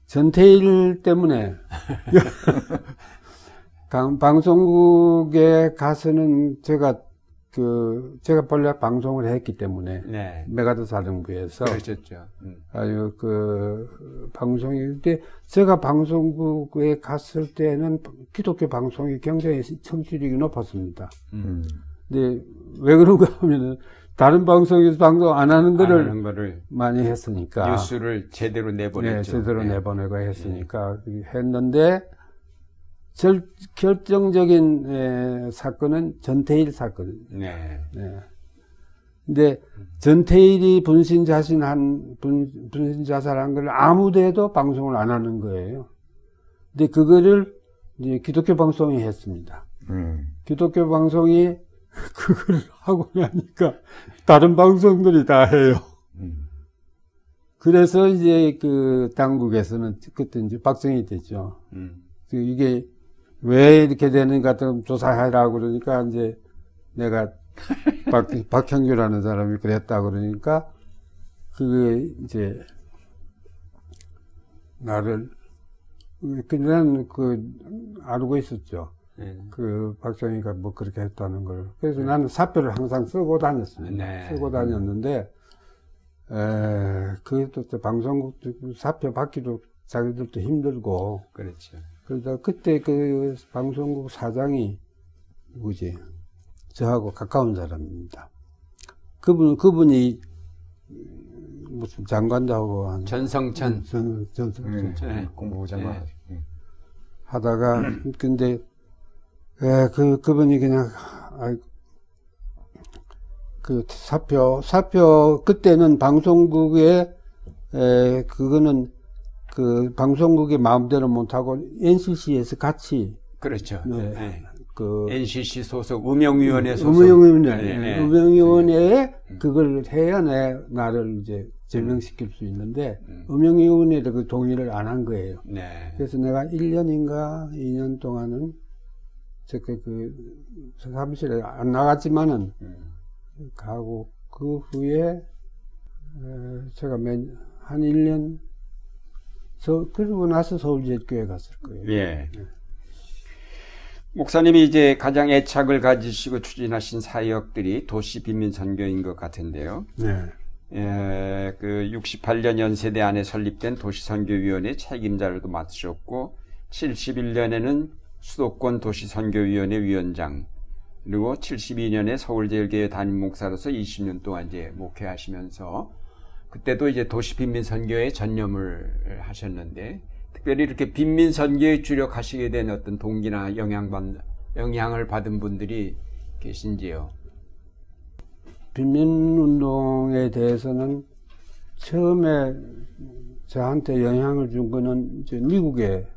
전태일 때문에 강- 방송국에 가서는 제가 그 제가 본래 방송을 했기 때문에 네. 메가더 사령부에서 그러셨죠. 음. 아유 그 방송이 근데 제가 방송국에 갔을 때는 기독교 방송이 굉장히 청취력이 높았습니다. 음. 근데 왜 그런가 하면은 다른 방송에서 방송 안 하는 안 거를 하는 거를 많이 했으니까 뉴스를 제대로 내보냈죠. 네, 제대로 네. 내보내고 했으니까 했는데 절, 결정적인 에, 사건은 전태일 사건. 네. 네. 근데 전태일이 분신 자신한 분, 분신 자살한 걸 아무데도 방송을 안 하는 거예요. 근데 그거를 이제 기독교 방송이 했습니다. 음, 기독교 방송이 그걸 하고 나니까 다른 방송들이 다 해요. 음, 그래서 이제 그 당국에서는 그때 이제 박정희 됐죠. 음. 그 이게 왜 이렇게 되는가 좀 조사하라고 그러니까 이제 내가 박, 박형규라는 사람이 그랬다 그러니까 그게 이제 나를 그냥 그 알고 있었죠. 네. 그 박정희가 뭐 그렇게 했다는 걸. 그래서 나는 사표를 항상 쓰고 다녔습니다. 네. 쓰고 다녔는데 에, 그또 방송국도 사표 받기도 자기들도 힘들고 그렇죠. 그러다 그때 그 방송국 사장이 누구지? 저하고 가까운 사람입니다. 그분 그분이 무슨 장관도 하고 한 전성천. 전, 전, 전, 음, 전- 네. 공부부 장관. 네. 음. 하다가 근데 에, 그 그분이 그냥 아이, 그 사표 사표 그때는 방송국에 에, 그거는 그 방송국이 마음대로 못하고 NCC에서 같이 그렇죠. 네. 네. 그 NCC 소속 음영위원회 소속. 음영위원회 네, 네. 음영위원회에 그걸 해야 내 나를 이제 제명시킬 수 있는데 음. 음영위원회도 그 동의를 안 한 거예요. 네. 그래서 내가 1년인가 2년 동안은 저그 그 사무실에 안 나갔지만은 음. 가고 그 후에 에, 제가 맨, 한 1년 서, 그러고 나서 서울제일교회 갔을 거예요. 예. 목사님이 이제 가장 애착을 가지시고 추진하신 사역들이 도시 빈민 선교인 것 같은데요. 네. 예, 그 68년 연세대 안에 설립된 도시 선교위원회 책임자를도 맡으셨고 71년에는 수도권 도시선교위원회 위원장 그리고 72년에 서울제일교회 담임 목사로서 20년 동안 이제 목회하시면서 그때도 이제 도시 빈민 선교에 전념을 하셨는데 특별히 이렇게 빈민 선교에 주력하시게 된 어떤 동기나 영향받 영향을 받은 분들이 계신지요? 빈민 운동에 대해서는 처음에 저한테 영향을 준 거는 이제 미국에서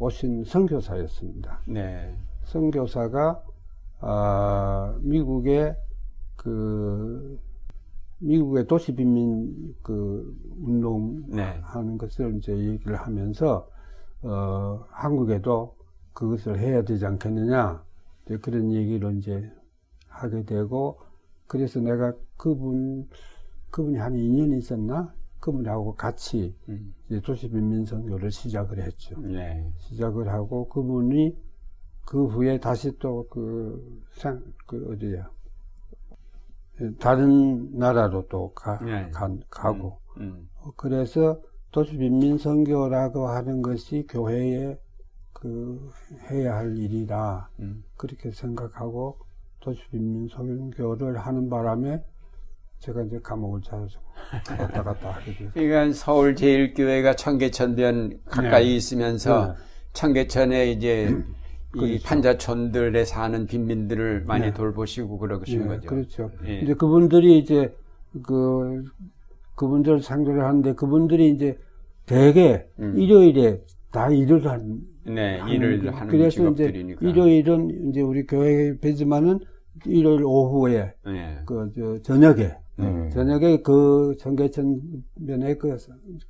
오신 선교사였습니다. 네. 선교사가 아, 미국의 그 미국의 도시 빈민 그 운동 네. 하는 것을 이제 얘기를 하면서 어, 한국에도 그것을 해야 되지 않겠느냐 그런 얘기를 이제 하게 되고 그래서 내가 그분 그분이 한 2년 있었나 그분하고 같이 음. 이제 도시 빈민 선교를 시작을 했죠. 네. 시작을 하고 그분이 그 후에 다시 또 그, 상, 그, 어디야. 다른 나라로 또 가, 네. 가, 가고. 음. 그래서 도시 빈민선교라고 하는 것이 교회에 그, 해야 할 일이다. 음. 그렇게 생각하고 도시 빈민선교를 하는 바람에 제가 이제 감옥을 찾아서 왔다 갔다 하게 됐어요. 그러니까 서울 제일교회가 청계천변 가까이 네. 있으면서 네. 청계천에 이제 이 그렇죠. 판자촌들에 사는 빈민들을 많이 네. 돌보시고 그러신 예, 거죠. 그렇죠. 예. 이제 그분들이 이제 그 그분들 상대를 하는데 그분들이 이제 대개 음. 일요일에 다 일을 한 네, 하는 일을 거- 하는 그래서 직업들이니까. 이제 일요일은 이제 우리 교회 배지만은 일요일 오후에 네. 그저 저녁에 음. 저녁에 그 청계천변에 그,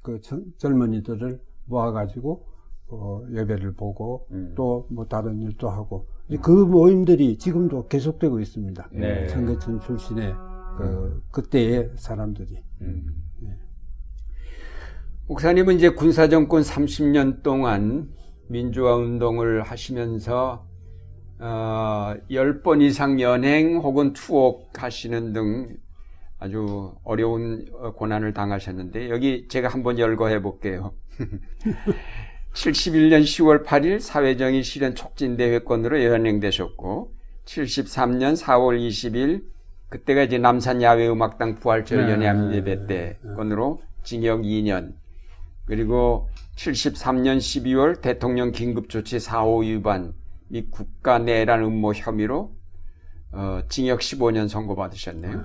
그 청- 젊은이들을 모아가지고 어, 예배를 보고 음. 또뭐 다른 일도 하고 그 모임들이 지금도 계속되고 있습니다. 네. 청계천 출신의 그 그때의 사람들이 음. 목사님은 이제 군사 정권 30년 동안 민주화 운동을 하시면서 어, 10번 이상 연행 혹은 투옥 하시는 등 아주 어려운 어, 고난을 당하셨는데 여기 제가 한번 열거해 볼게요. 71년 10월 8일 사회정의 실현 촉진 대회권으로 연행되셨고 73년 4월 20일 그때가 이제 남산 야외 음악당 부활절 네, 네, 예배 때 건으로 징역 2년. 그리고 73년 12월 대통령 긴급조치 4호 위반 및 국가 내란 음모 혐의로 어, 징역 15년 선고받으셨네요.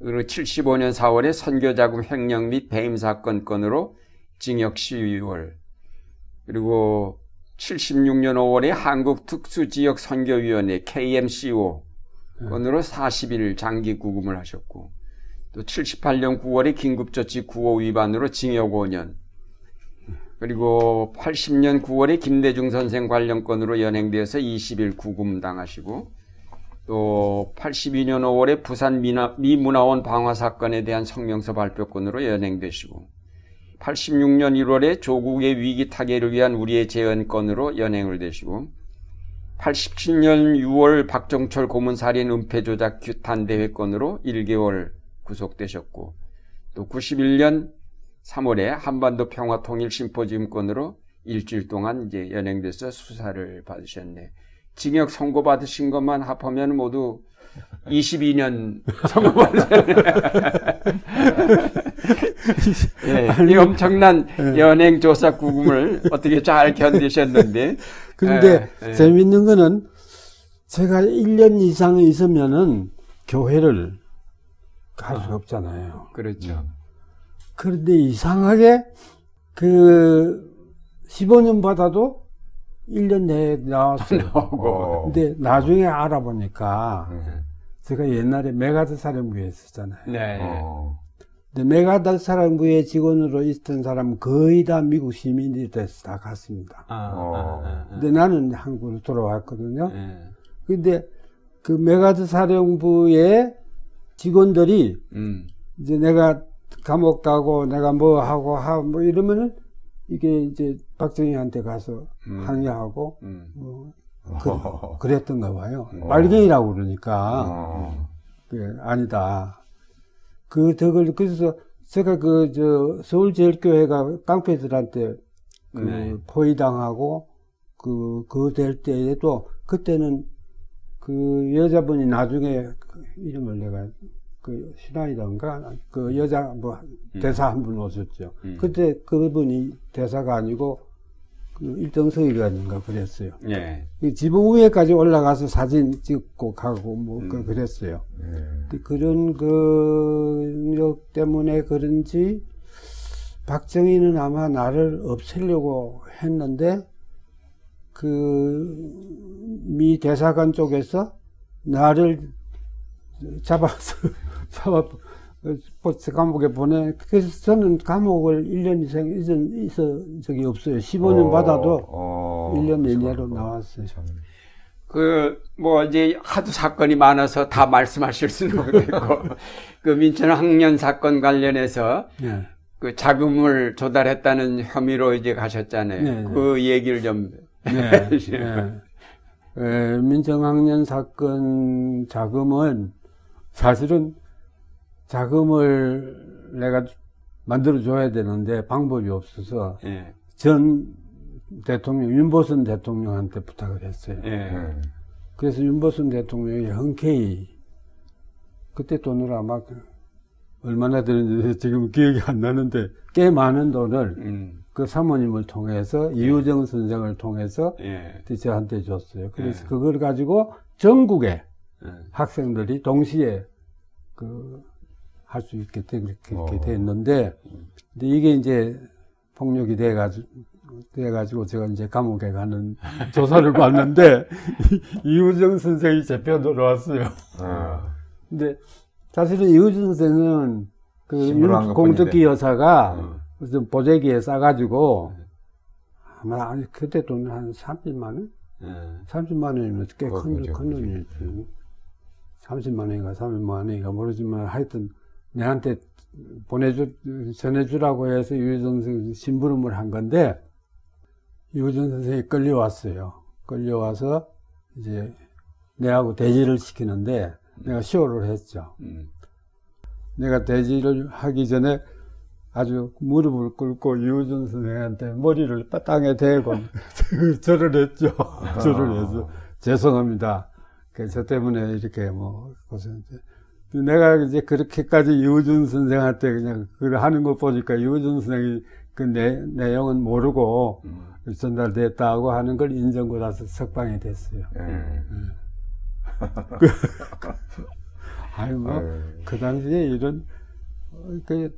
예. 그리고 75년 4월에 선교자금 횡령 및 배임 사건 건으로 징역 12월 그리고 76년 5월에 한국 특수지역 선교위원회 KMCO 건으로 40일 장기 구금을 하셨고 또 78년 9월에 긴급조치 9호 위반으로 징역 5년 그리고 80년 9월에 김대중 선생 관련 건으로 연행되어서 20일 구금 당하시고 또 82년 5월에 부산 미문화원 방화 사건에 대한 성명서 발표권으로 연행되시고 86년 1월에 조국의 위기 타개를 위한 우리의 재연건으로 연행을 되시고 87년 6월 박정철 고문살인 은폐 조작 규탄 대회 건으로 1개월 구속되셨고 또 91년 3월에 한반도 평화 통일 심포지움 건으로 일주일 동안 이제 연행돼서 수사를 받으셨네. 징역 선고 받으신 것만 합하면 모두 22년 선고 받으셨네. 예, 이 엄청난 연행 조사 구금을 어떻게 잘 견디셨는데. 근데 예, 예. 재밌는 거는 제가 1년 이상 있으면은 교회를 갈수 없잖아요. 그렇죠. 그런데 이상하게 그 15년 받아도 1년 내에 나왔어요. 나오고. 근데 나중에 알아보니까 음. 제가 옛날에 맥아더 사령부에 있었잖아요. 네. 어. 근데 맥아더 사령부의 직원으로 있던 사람은 거의 다 미국 시민이 돼서 다 갔습니다. 아, 어. 아, 아, 아. 근데 나는 한국으로 돌아왔거든요. 예. 근데 그 맥아더 사령부의 직원들이 음. 이제 내가 감옥 가고 내가 뭐 하고 하고 뭐 이러면은 이게 이제 박정희한테 가서 음. 항의하고 음. 뭐 어. 그, 랬던가 봐요. 빨갱이라고 그러니까 어. 그게 아니다. 그 덕을 그래서 제가 그 저 서울제일교회가 깡패들한테 그 네. 포위당하고 그 그 될 때에도 그때는 그 여자분이 나중에 그 이름을 내가 그 신하이던가 그 여자 뭐 대사 한 분 오셨죠. 음. 그때 그분이 대사가 아니고 그 일등서기관인가 그랬어요. 예. 이 지붕 위에까지 올라가서 사진 찍고 가고 뭐 음. 그- 그랬어요. 예. 그- 그런 그력 때문에 그런지 박정희는 아마 나를 없애려고 했는데 그 미 대사관 쪽에서 나를 잡아서 잡아 포스 감옥에 보내 그래서 저는 감옥을 1년 이상 있은 있어 적이 없어요. 15년 어, 받아도 어, 1년 내내로 참. 나왔어요. 참. 그, 뭐, 이제 하도 사건이 많아서 다 말씀하실 수는 없겠고, 그 민천 학년 사건 관련해서 네. 그 자금을 조달했다는 혐의로 이제 가셨잖아요. 네, 네. 그 얘기를 좀. 네. 네. 에, 민정학년 사건 자금은 사실은 자금을 내가 만들어 줘야 되는데 방법이 없어서 예, 전 대통령 윤보선 대통령한테 부탁을 했어요. 예, 예. 그래서 윤보선 대통령이 흔쾌히 그때 돈을 아마 그 얼마나 되는지 지금 기억이 안 나는데 꽤 많은 돈을 음, 그 사모님을 통해서 이우정 선생을 통해서 예, 저한테 줬어요. 그래서 네. 그걸 가지고 전국에 예. 학생들이 동시에 그 할 수 있게 되- 그렇게 어. 이렇게 됐는데 근데 이게 이제 폭력이 돼가지고 돼가지고 제가 이제 감옥에 가는 조사를 받는데 이우정 선생이 제 편으로 왔어요. 아. 근데 사실은 이우정 선생은 그. 공덕기 여사가 어. 무슨 보재기에 싸가지고 아마 아니, 그때 돈 한 30만 원? 예. 30만 원이면 꽤 그거 큰. 돈이지. 30만 원인가 30만 원인가 모르지만 하여튼 내한테 보내주, 전해주라고 해서 유정 선생 심부름을 한 건데 유정 선생이 끌려왔어요. 끌려와서 이제 내하고 대지를 시키는데 내가 쇼를 했죠. 음, 내가 대지를 하기 전에 아주 무릎을 꿇고 이우준 선생한테 머리를 땅에 대고 절을 했죠. 절을 해서 죄송합니다. 그 저 때문에 이렇게 뭐 고생. 내가 이제 그렇게까지 이우준 선생한테 그냥 그걸 하는 거 보니까 이우준 선생이 그 내, 내용은 모르고 음. 전달됐다고 하는 걸 인정받아서 석방이 됐어요. 예. 아니 뭐. 아유. 그 당시에 이런 어, 그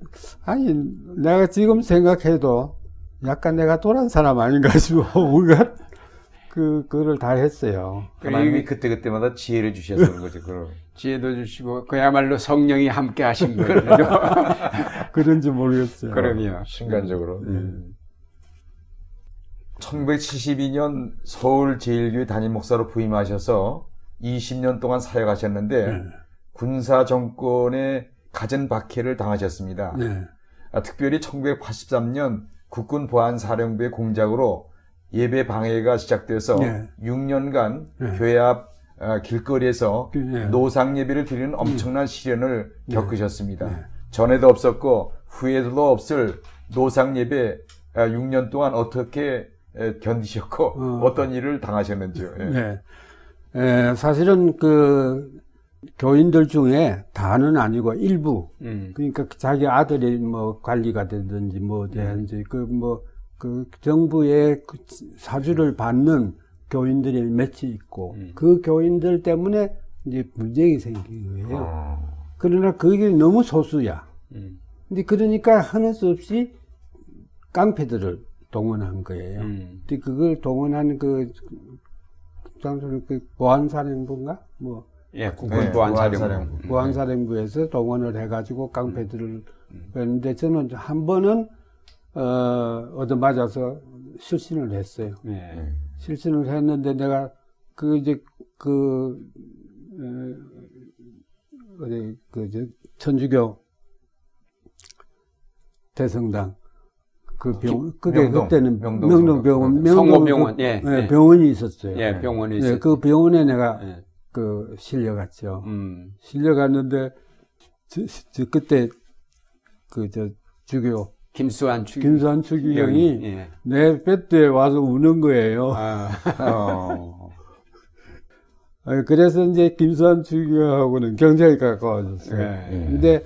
아니 내가 지금 생각해도 약간 내가 돌아온 사람 아닌가 싶어 뭔가 그 그거를 다 했어요. 하나님이 그때 그때마다 지혜를 그런 거죠. 그걸. 지혜도 주시고, 그야말로 성령이 함께 하신 거죠. 그런지 모르겠어요. 그럼요. 순간적으로. 음. 1972년 서울 제일교회 담임 목사로 부임하셔서 20년 동안 사역하셨는데 네. 군사 정권의 가전 박해를 당하셨습니다. 네. 아, 특별히 1983년 국군 보안 사령부의 공작으로 예배 방해가 시작돼서 네. 6년간 네. 교회 앞 아, 길거리에서 그, 네. 노상 예배를 드리는 엄청난 시련을 네. 겪으셨습니다. 네. 전에도 없었고 후에도 없을 노상 예배 6년 동안 어떻게 에, 견디셨고 어. 어. 떤 일을 당하셨는지요? 예. 네. 에, 사실은 그 교인들 중에 다는 아니고 일부 음, 그러니까 자기 아들이 뭐 관리가 되든지 뭐 되든지 그뭐 그 정부의 그 사주를 받는 교인들이 몇이 있고 음. 그 교인들 때문에 이제 분쟁이 생긴 거예요. 어. 그러나 그게 너무 소수야. 음, 근데 그러니까 하는 수 없이 깡패들을 동원한 거예요. 음, 근데 그걸 동원한 그 당시 그 보안사령부인가 뭐 예, 국군 네, 보안사령부. 보안사령부. 보안사령부에서 동원을 해가지고 깡패들을 했는데 저는 한 번은 어 얻어맞아서 실신을 했어요. 예, 실신을 했는데 내가 그 이제 그 어, 어디 그저 천주교 대성당 그 병, 그게 명동, 그때는 명동 명동 병원, 성모병원. 성모병원, 그- 예, 예, 예. 병원이 있었어요. 예, 병원에 예, 있었죠. 그 병원에 내가 예. 그 실려갔죠. 음. 실려갔는데 저, 저 그때 그 저 주교 김수환 추 김수환 추기경이 예. 내 배트에 와서 우는 거예요. 아, 어. 아, 그래서 이제 김수환 추기경하고는 굉장히 가까워졌어요. 예. 근데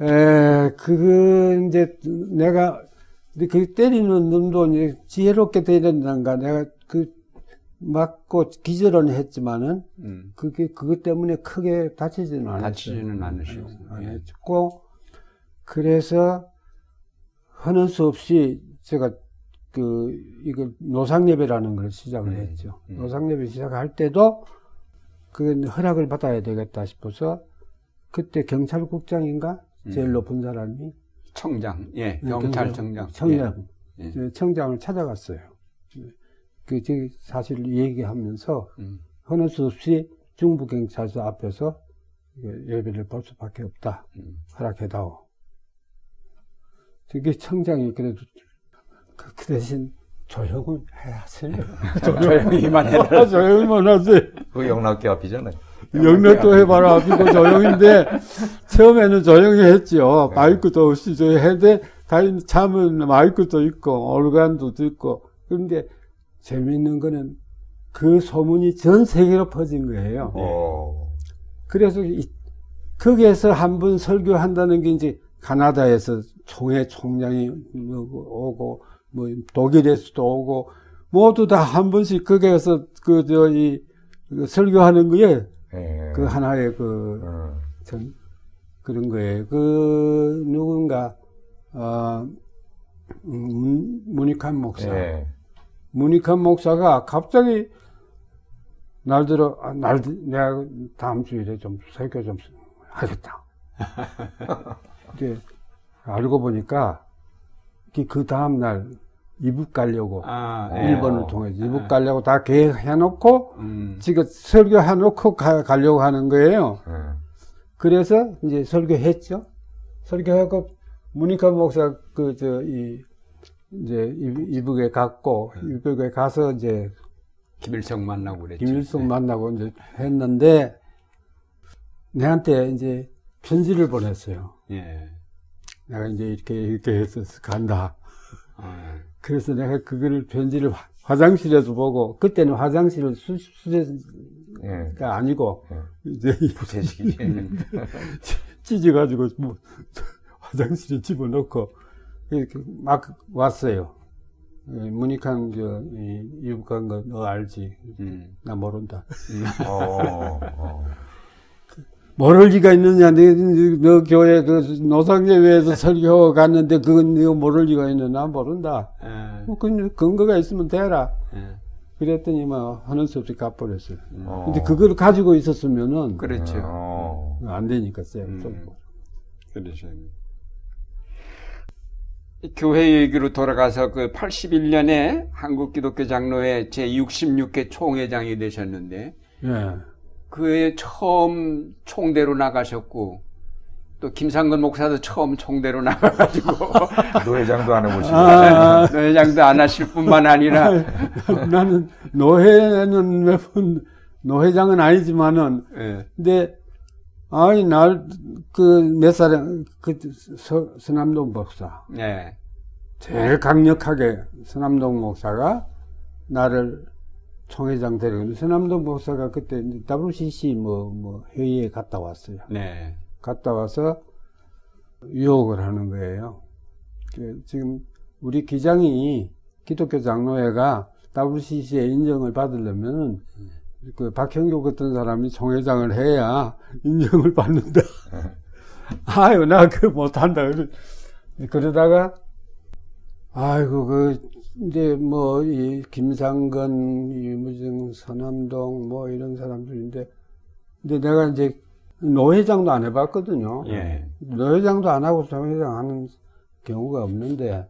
에, 그거 이제 내가 그 때리는 놈도 이제 지혜롭게 때렸는가 내가 그 맞고 기절은 했지만은 음. 그게 그것 때문에 크게 다치지는 않았어요. 다치지는. 안 예. 그래서 하는 수 없이 제가 그 이거 노상 예배라는 걸 시작을 음, 했죠. 음. 노상 예배 시작할 때도 그 허락을 받아야 되겠다 싶어서 그때 경찰국장인가 제일 음. 높은 사람이 청장, 예, 네, 경찰청장. 청장 예. 그 청장을 찾아갔어요. 그 사실 얘기하면서 예. 음. 하는 수 없이 중부경찰서 앞에서 예배를 볼 수밖에 없다. 음. 허락해다오. 저게 청장이 그래도 그, 그 대신 조용을 해야지. 조용히만 해라. 조용히만 하지. 그 영락교 앞이잖아요. 영락도 해봐라. 앞이고 조용인데 처음에는 조용히 했죠. 마이크도 없이 조용히 해대 다른 참은 마이크도 있고 organ도 있고 그런데 재미있는 거는 그 소문이 전 세계로 퍼진 거예요. 어. 그래서 이, 거기에서 한 번 설교한다는 게 이제 가나다에서 총회 총장이 오고 뭐 독일에서도 오고 모두 다 한 번씩 거기에서 그 저 이 설교하는 거에 예. 그 하나의 그 어. 전 그런 거예요. 그 누군가 어 문- 문익환 목사 예. 문익환 목사가 갑자기 날들어 아, 날 내가 다음 주일에 좀 설교 좀 하겠다. 근데 알고 보니까 그- 그 다음 날 이북 가려고 아, 예. 일본을 통해서 이북 가려고 다 계획해놓고 음. 지금 설교해놓고 가, 가려고 하는 거예요. 예. 그래서 이제 설교했죠. 설교하고 문익환 목사 그 저 이 이제 이- 이북에 갔고 이북에 가서 이제 김일성 만나고 그랬죠. 김일성 만나고 이제 했는데 내한테 이제 편지를 보냈어요. 예. 내가 이제 이렇게 이렇게 해서 간다. 아, 그래서 내가 그거를 편지를 화- 화장실에서 보고 그때는 화장실은 수, 수제가 예. 아니고 예. 이제 이 부채식이. 찢어가지고 뭐 화장실에 집어넣고 이렇게 막 왔어요. 예, 문익한 저 이- 이북한 거 너 알지? 음. 나 모른다. 어. 어. 모를 리가 있느냐? 너, 너 교회 그 노상예배에서 설교 갔는데 그건 너 모를 리가 있느냐? 나 모른다. 예. 뭐그 근거가 있으면 되라. 예. 그랬더니 뭐 하는 수 없이 갚버렸어요. 어. 근데 그걸 가지고 있었으면은 그렇죠. 어. 안 되니까 쎄. 음. 그러죠. 교회 얘기로 돌아가서 그 81년에 한국 기독교 장로회 제 66회 총회장이 되셨는데 예. 그해 처음 총대로 나가셨고 또 김상근 목사도 처음 총대로 나가가지고 노회장도 안 해보시고. 아, 회장도 안 하실 뿐만 아니라 나는 노회는 몇 번, 노회장은 아니지만은, 예, 근데, 아이, 날, 그, 몇 살, 그, 서, 서남동 목사. 예, 제일 강력하게 서남동 목사가 나를 총회장 데려가 서남동 목사가 그때 WCC 뭐, 뭐, 회의에 갔다 왔어요. 네, 갔다 와서 유혹을 하는 거예요. 그 지금 우리 기장이 기독교 장로회가 WCC에 인정을 받으려면 그 박형교 같은 사람이 총회장을 해야 인정을 받는다. 아유, 나 그거 못한다. 그러- 그러다가, 아이고, 그, 이제 뭐, 이, 김상건, 이무정, 서남동, 뭐, 이런 사람들인데, 근데 내가 이제 노회장도 안 해봤거든요. 예, 노회장도 안 하고 총회장 하는 경우가 없는데,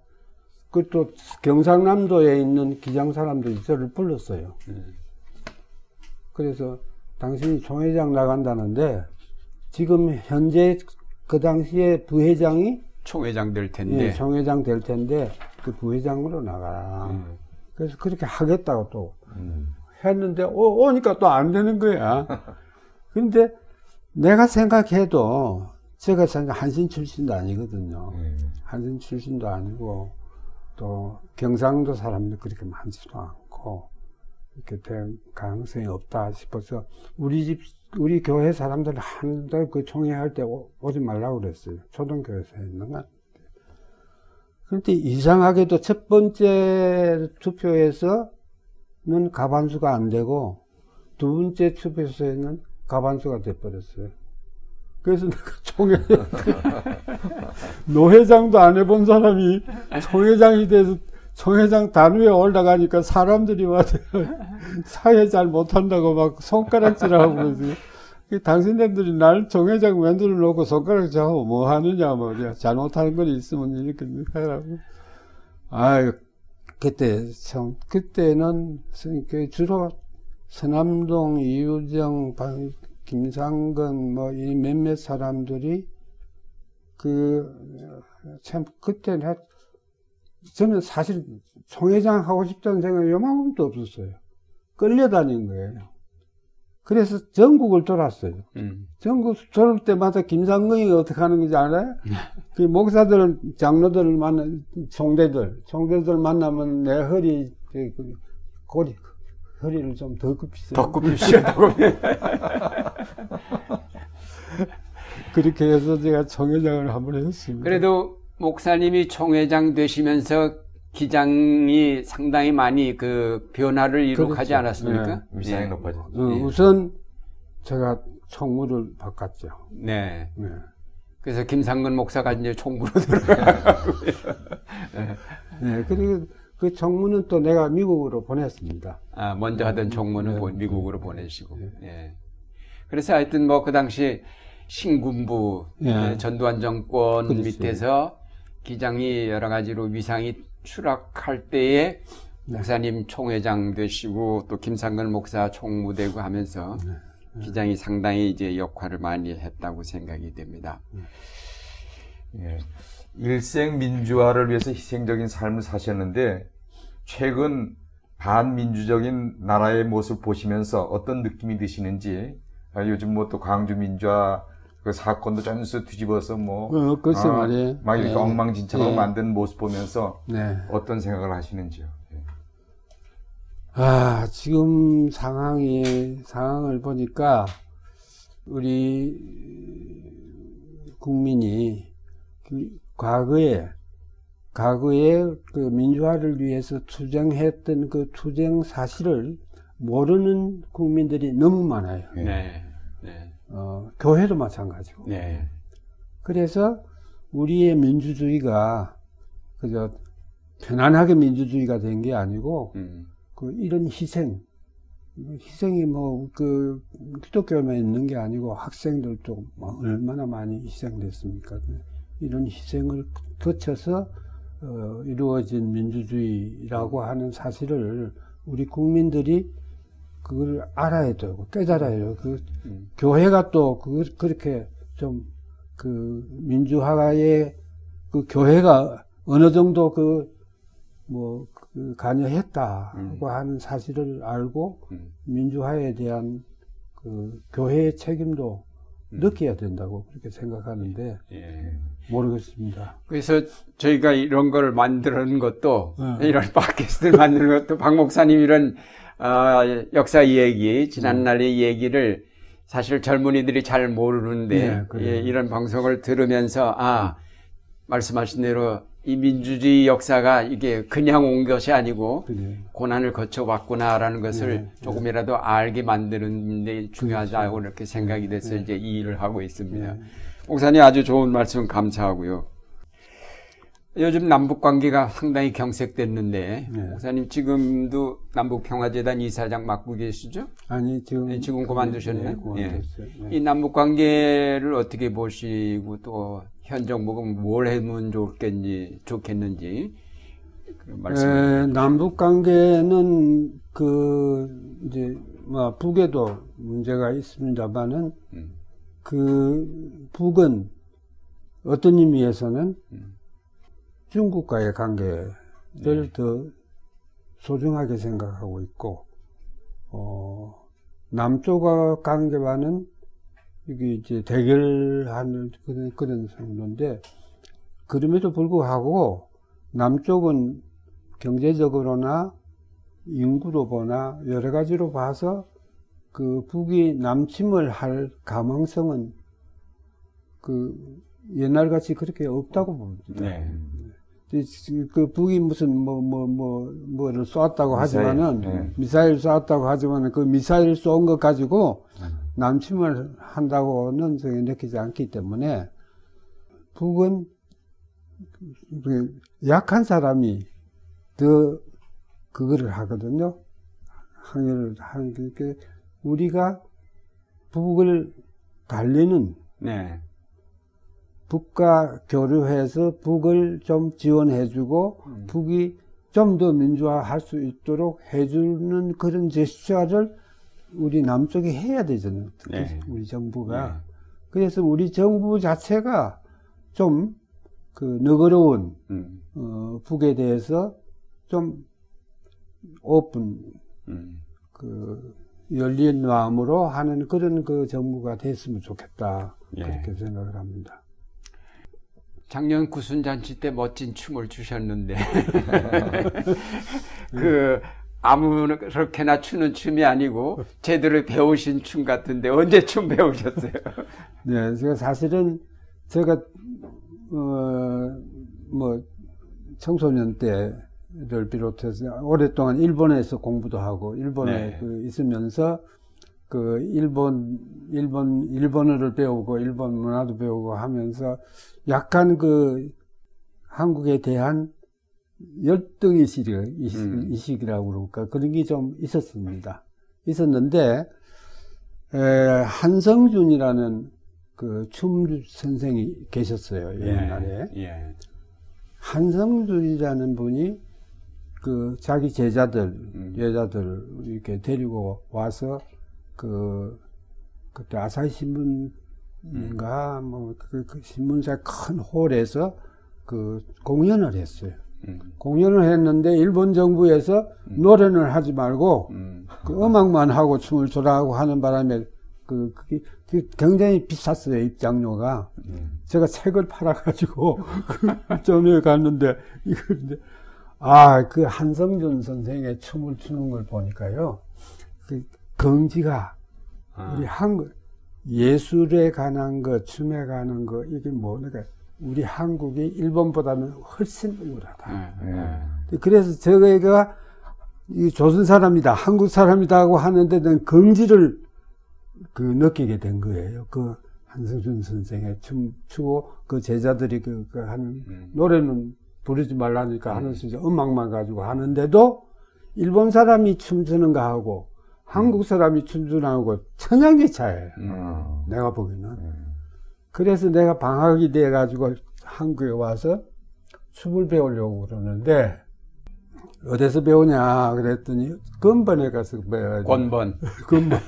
그또 경상남도에 있는 기장 사람들이 저를 불렀어요. 음. 그래서 당신이 총회장 나간다는데, 지금 현재 그 당시에 부회장이 총회장 될 텐데. 예, 총회장 될 텐데 그 부회장으로 나가라. 음. 그래서 그렇게 하겠다고 또 음. 했는데 오, 오니까 또 안 되는 거야. 근데 내가 생각해도 제가 생각 한신 출신도 아니거든요. 예. 한신 출신도 아니고 또 경상도 사람들 그렇게 많지도 않고 이렇게 될 가능성이 없다 싶어서 우리 집 우리 교회 사람들 한달 그 총회할 때 오- 오지 말라고 그랬어요. 초등교회에서 했는 것. 그런데 이상하게도 첫 번째 투표에서는 가반수가 안 되고 두 번째 투표에서는 가반수가 돼버렸어요. 그래서 내가 총회 노회장도 안 해본 사람이 총회장이 돼서 총회장 단위에 올라가니까 사람들이 와서 사회 잘 못한다고 막 손가락질하고 그러지. 그 당신네들이 날 총회장 만들어 놓고 손가락질하고 뭐 하느냐 말이야. 잘못하는 건 있으면 이렇게 하라고. 아유, 그때 참 그때는 그 주로 서남동 이유정 방- 김상근 뭐 이 몇몇 사람들이 그 참 그때 는 저는 사실 총회장 하고 싶다는 생각이 요만큼도 없었어요. 끌려다닌 거예요. 그래서 전국을 돌았어요. 음. 전국 돌 때마다 김상근이 어떻게 하는 건지 알아요? 그 목사들, 장로들을 만나, 총대들, 총대들 만나면 내 허리, 그, 그, 고리, 허리를 좀 더 굽히세요. 더 굽히시다고. 그렇게 해서 제가 총회장을 한 번 했습니다. 그래도 목사님이 총회장 되시면서 기장이 상당히 많이 그 변화를 이룩하지 그렇죠. 않았습니까? 위상이 예. 높아졌죠. 어, 예. 우선 제가 총무를 바꿨죠. 네. 네. 그래서 김상근 목사가 이제 총무로 들어가고. 네, 그리고 그 총무는 또 내가 미국으로 보냈습니다. 아, 먼저 하던 총무는 네. 보- 미국으로 보내시고. 예. 그래서 하여튼 뭐 그 당시 신군부 예. 예, 전두환 정권 그렇죠. 밑에서 기장이 여러 가지로 위상이 추락할 때에 네. 목사님 총회장 되시고 또 김상근 목사 총무되고 하면서 네. 기장이 상당히 이제 역할을 많이 했다고 생각이 됩니다. 예. 일생 민주화를 위해서 희생적인 삶을 사셨는데 최근 반민주적인 나라의 모습을 보시면서 어떤 느낌이 드시는지 아, 요즘 뭐 또 광주 민주화 그 사건도 전수 뒤집어서 뭐 어, 글쎄 아, 말이에요. 막 이렇게 예. 엉망진창으로 예. 만든 모습 보면서 네. 어떤 생각을 하시는지요? 예. 아, 지금 상황이, 상황을 보니까, 우리 국민이, 그, 과거에, 과거에 그 민주화를 위해서 투쟁했던 그 투쟁 사실을 모르는 국민들이 너무 많아요. 예. 네. 네. 어, 교회도 마찬가지고. 네. 그래서 우리의 민주주의가 그저 편안하게 민주주의가 된 게 아니고 음. 그 이런 희생 희생이 뭐 그 기독교만 있는 게 아니고 학생들도 뭐 얼마나 많이 희생됐습니까? 이런 희생을 거쳐서 어, 이루어진 민주주의라고 하는 사실을 우리 국민들이 그걸 알아야 되고 깨달아야 되고 그 음. 교회가 또 그, 그렇게 좀 그 민주화에 그 교회가 어느 정도 그뭐 그 관여했다고 음. 하는 사실을 알고 음. 민주화에 대한 그 교회의 책임도 음. 느껴야 된다고 그렇게 생각하는데 예. 모르겠습니다. 그래서 저희가 이런 걸 만드는 것도 네. 이런 팟캐스트를 만드는 것도 박 목사님 이런 아, 역사 이야기 지난날의 얘기를 사실 젊은이들이 잘 모르는데 네, 그래요. 예, 이런 방송을 들으면서 아 말씀하신 대로 이 민주주의 역사가 이게 그냥 온 것이 아니고 그게 고난을 거쳐왔구나라는 것을 네, 네. 조금이라도 알게 만드는 데 중요하다고 이렇게 생각이 돼서 이제 이 일을 하고 있습니다. 네. 목사님 아주 좋은 말씀 감사하고요. 요즘 남북 관계가 상당히 경색됐는데 네. 목사님 지금도 남북 평화재단 이사장 맡고 계시죠? 아니 지금 네, 지금 그만두셨네. 네. 네. 이 남북 관계를 어떻게 보시고 또 현 정부가 뭘 하면 좋겠는지 좋겠는지 그런 말씀. 에, 남북 관계는 그 이제 뭐 북에도 문제가 있습니다만은 음. 그 북은 어떤 의미에서는 음. 중국과의 관계를 네. 더 소중하게 생각하고 있고, 어, 남쪽과 관계와는 이게 이제 대결하는 그런, 그런 정도인데, 그럼에도 불구하고 남쪽은 경제적으로나 인구로 보나 여러 가지로 봐서 그 북이 남침을 할 가망성은 그 옛날같이 그렇게 없다고 봅니다. 네. 그 북이 무슨 뭐 뭐 뭐 뭐, 를 쏘았다고 하지만은 네. 미사일 쏘았다고 하지만은 그 미사일 쏜 것 가지고 남침을 한다고는 저희 느끼지 않기 때문에 북은 그 약한 사람이 더 그거를 하거든요. 항의를 하는 게 우리가 북을 달리는 네. 북과 교류해서 북을 좀 지원해주고 음. 북이 좀 더 민주화할 수 있도록 해주는 그런 제스처를 우리 남쪽이 해야 되잖아요. 특히 네. 우리 정부가. 네. 그래서 우리 정부 자체가 좀 그 너그러운 음. 어, 북에 대해서 좀 오픈 음. 그 열린 마음으로 하는 그런 그 정부가 됐으면 좋겠다 예. 그렇게 생각을 합니다. 작년 구순잔치 때 멋진 춤을 추셨는데 그 아무렇게나 추는 춤이 아니고 제대로 배우신 춤 같은데 언제 춤 배우셨어요? 네, 제가 사실은 제가 어 뭐 청소년 때를 비롯해서 오랫동안 일본에서 공부도 하고 일본에 네. 그 있으면서 그 일본 일본 일본어를 배우고 일본 문화도 배우고 하면서 약간 그 한국에 대한 열등의 시기, 음. 이식이라고 그럴까 그런 게 좀 있었습니다. 있었는데 에, 한성준이라는 그 춤 선생이 계셨어요 옛날에 예. 한성준이라는 분이 그 자기 제자들 음. 여자들 이렇게 데리고 와서 그 그때 아사히 신문 인가 뭐그 그 신문사 큰 홀에서 그 공연을 했어요. 음. 공연을 했는데 일본 정부에서 노래는 하지 말고 음. 그 음악만 하고 춤을 추라고 하는 바람에 그 그게, 그게 굉장히 비쌌어요 입장료가. 음. 제가 책을 팔아가지고 그 점에 갔는데 이거 아그 한성준 선생의 춤을 추는 걸 보니까요 그 긍지가 아. 우리 한국 예술에 관한 거 춤에 관한 거 이게 뭐니까 우리 한국이 일본보다는 훨씬 우월하다. 예. 예. 그래서 저희가 이 조선 사람이다, 한국 사람이다 하고 하는데 는 긍지를 그 느끼게 된 거예요. 그 한성준 선생의 춤 추고 그 제자들이 그, 그 하는 음. 노래는 부르지 말라니까 하면서 이제 음악만 가지고 하는데도 일본 사람이 춤추는 거 하고 한국 사람이 거하고 천양의 차이에요. 음. 내가 보기에는. 그래서 내가 방학이 돼가지고 한국에 와서 춤을 배우려고 그러는데, 어디서 배우냐 그랬더니, 근본에 가서 배워야 돼. 권번. 근본.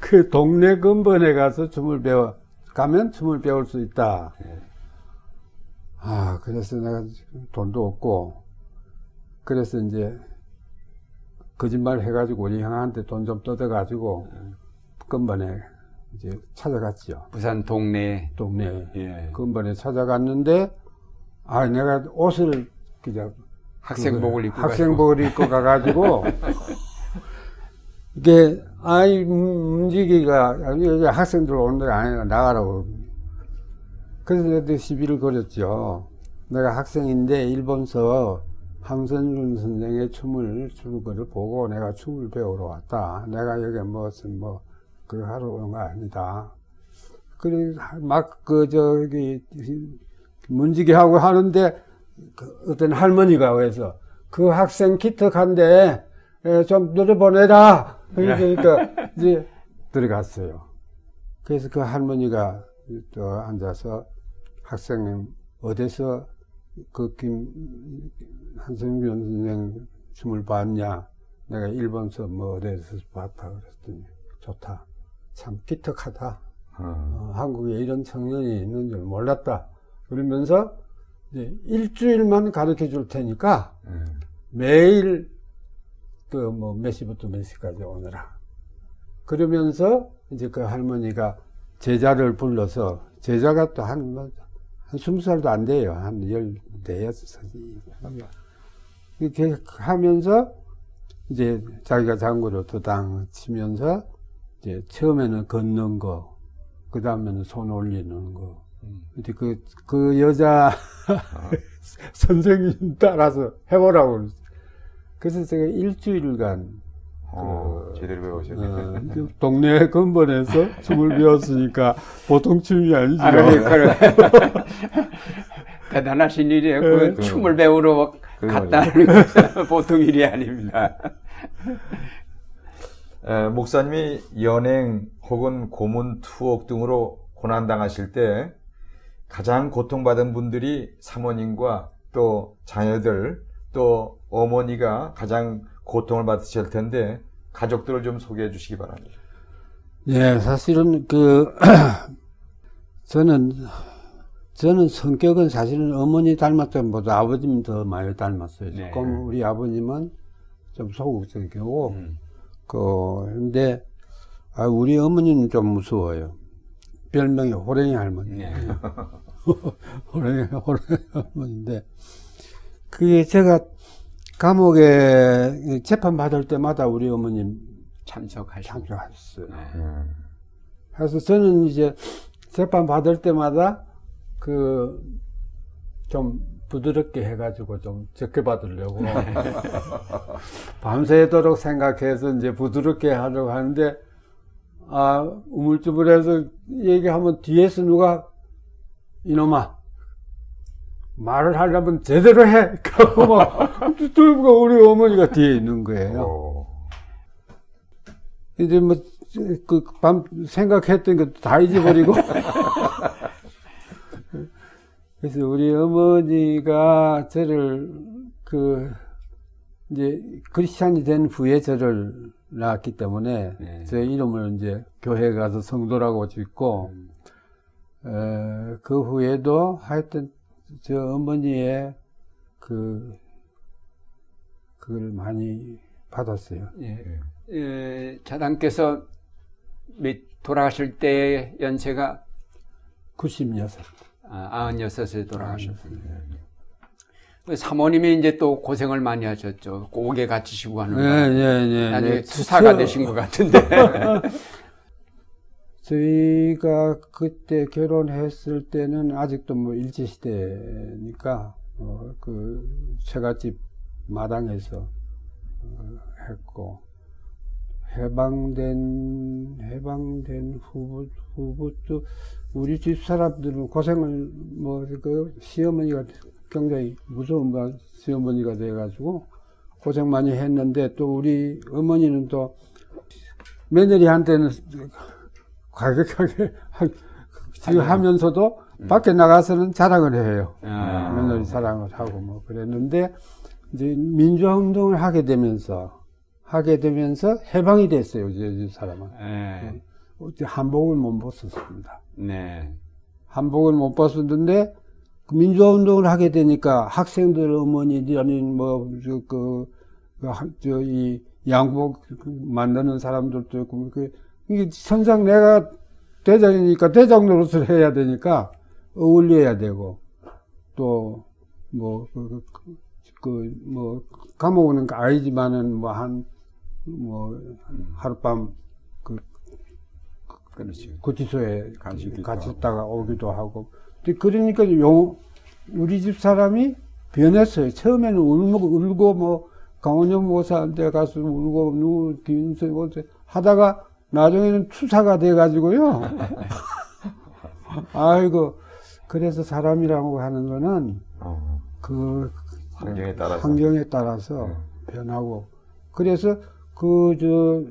그 동네 근본에 가서 춤을 배워, 가면 춤을 배울 수 있다. 아, 그래서 내가 지금 돈도 없고, 그래서 이제, 거짓말 해가지고 우리 형한테 돈 좀 뜯어가지고, 근본에 이제 찾아갔죠. 부산 동네. 동네 예. 근본에 찾아갔는데 아 내가 옷을 그냥 학생복을 입고 학생복을 입고 가가지고 이게 아이 음, 움직이가 학생들 오는데 아니 나가라고 그래서 내가 시비를 걸었죠 내가 학생인데 일본서 함선준 선생의 춤을 추는 거를 보고 내가 춤을 배우러 왔다. 내가 여기 무슨 뭐 그거 하러 온거 아니다. 그래 막 그 저기 문지기 하고 하는데 그 어떤 할머니가 와서 그 학생 기특한데 에, 좀 들어보내라. 그러니까 이제 들어갔어요. 그래서 그 할머니가 또 앉아서 학생님 어디서 그 김 한성균 선생 춤을 봤냐? 내가 일본서 뭐 어디서 봤다 그랬더니 좋다. 참 기특하다. 어. 어, 한국에 이런 청년이 있는 줄 몰랐다. 그러면서 이제 일주일만 가르쳐 줄 테니까 음. 매일 그 뭐 몇 시부터 몇 시까지 오느라. 그러면서 이제 그 할머니가 제자를 불러서 제자가 또한 뭐, 한 스무 살도 안 돼요. 한 열대여섯 살 이. 이렇게 하면서 이제 자기가 장구를 도당 치면서 이제 처음에는 걷는 거, 그 다음에는 손 올리는 거. 이제 그, 그 여자 선생님 따라서 해보라고. 그래서 제가 일주일간 어, 그, 제대로 배우셨네. 어, 그 동네 근본에서 춤을 배웠으니까 보통 춤이 아니죠. 아, 그래. 대단하신 일이에요. 그 네. 춤을 배우러 그래 갔다는 것은 보통 일이 아닙니다. 에, 목사님이 연행 혹은 고문 투옥 등으로 고난당하실 때 가장 고통받은 분들이 사모님과 또 자녀들 또 어머니가 가장 고통을 받으실 텐데 가족들을 좀 소개해 주시기 바랍니다. 예, 사실은 그 저는 저는 성격은 사실은 어머니 닮았다보다 아버님 더 많이 닮았어요. 네. 조금 우리 아버님은 좀 소극적이고 음. 그 근데 아, 우리 어머니는 좀 무서워요. 별명이 호랭이 할머니. 네. 호랭이 호랭이 할머니인데 그게 제가 감옥에 재판 받을 때마다 우리 어머님 참석하시고. 참석하셨어요. 네. 그래서 저는 이제 재판 받을 때마다 그 좀 부드럽게 해가지고 좀 적게 받으려고 밤새도록 생각해서 이제 부드럽게 하려고 하는데 아 우물쭈물해서 얘기하면 뒤에서 누가 이놈아 말을 하려면 제대로 해. 그러고 막 뚫고 우리 어머니가 뒤에 있는 거예요. 어, 이제 뭐, 그, 밤, 생각했던 것도 다 잊어버리고. 그래서 우리 어머니가 저를, 그, 이제, 크리스찬이 된 후에 저를 낳았기 때문에, 네. 제 이름을 이제 교회 가서 성도라고 짓고, 음. 에, 그 후에도 하여튼, 저 어머니의 그, 그걸 많이 받았어요. 예. 예, 자당께서 몇- 돌아가실 때 연세가 96. 아, 96에 돌아가셨군요. 그 사모님이 이제 또 고생을 많이 하셨죠. 옥에 갇히시고 하는 거. 예, 예, 예. 나중에 네. 수사가 저- 되신 것 같은데. 저희가 그때 결혼했을 때는 아직도 뭐 일제시대니까, 어, 그, 처갓집 마당에서, 어, 했고, 해방된, 해방된 후부, 후부터 우리 집 사람들은 고생을, 뭐, 그, 시어머니가 굉장히 무서운 바- 시어머니가 돼가지고, 고생 많이 했는데, 또 우리 어머니는 또, 며느리한테는 과격하게 하- 지금 하면서도 밖에 나가서는 자랑을 해요. 아, 며느리 사랑을 하고 뭐 그랬는데 이제 민주화 운동을 하게 되면서 하게 되면서 해방이 됐어요. 이 사람은 예. 어째 한복을 못 벗었습니다. 네. 한복을 못 벗었는데 그 민주화 운동을 하게 되니까 학생들 어머니들 아닌 뭐저그저이 양복 만드는 사람들도 있고 그 이게 천상 내가 대장이니까 대장 노릇을 해야 되니까 어울려야 되고 또뭐그뭐 감옥은 아니지만은 뭐한 뭐 하룻밤 그 그렇죠. 구치소에 가시기도 갇혔다가 오기도 하고. 근데 그러니까 용, 우리 집 사람이 변했어요. 처음에는 울고, 울고 뭐, 강원영 모사한테 가서 울고, 누구, 김인수, 어째 하다가 나중에는 투사가 돼가지고요. 아이고, 그래서 사람이라고 하는 거는 어, 그 환경에 따라서. 환경에 따라서 네. 변하고 그래서 그 저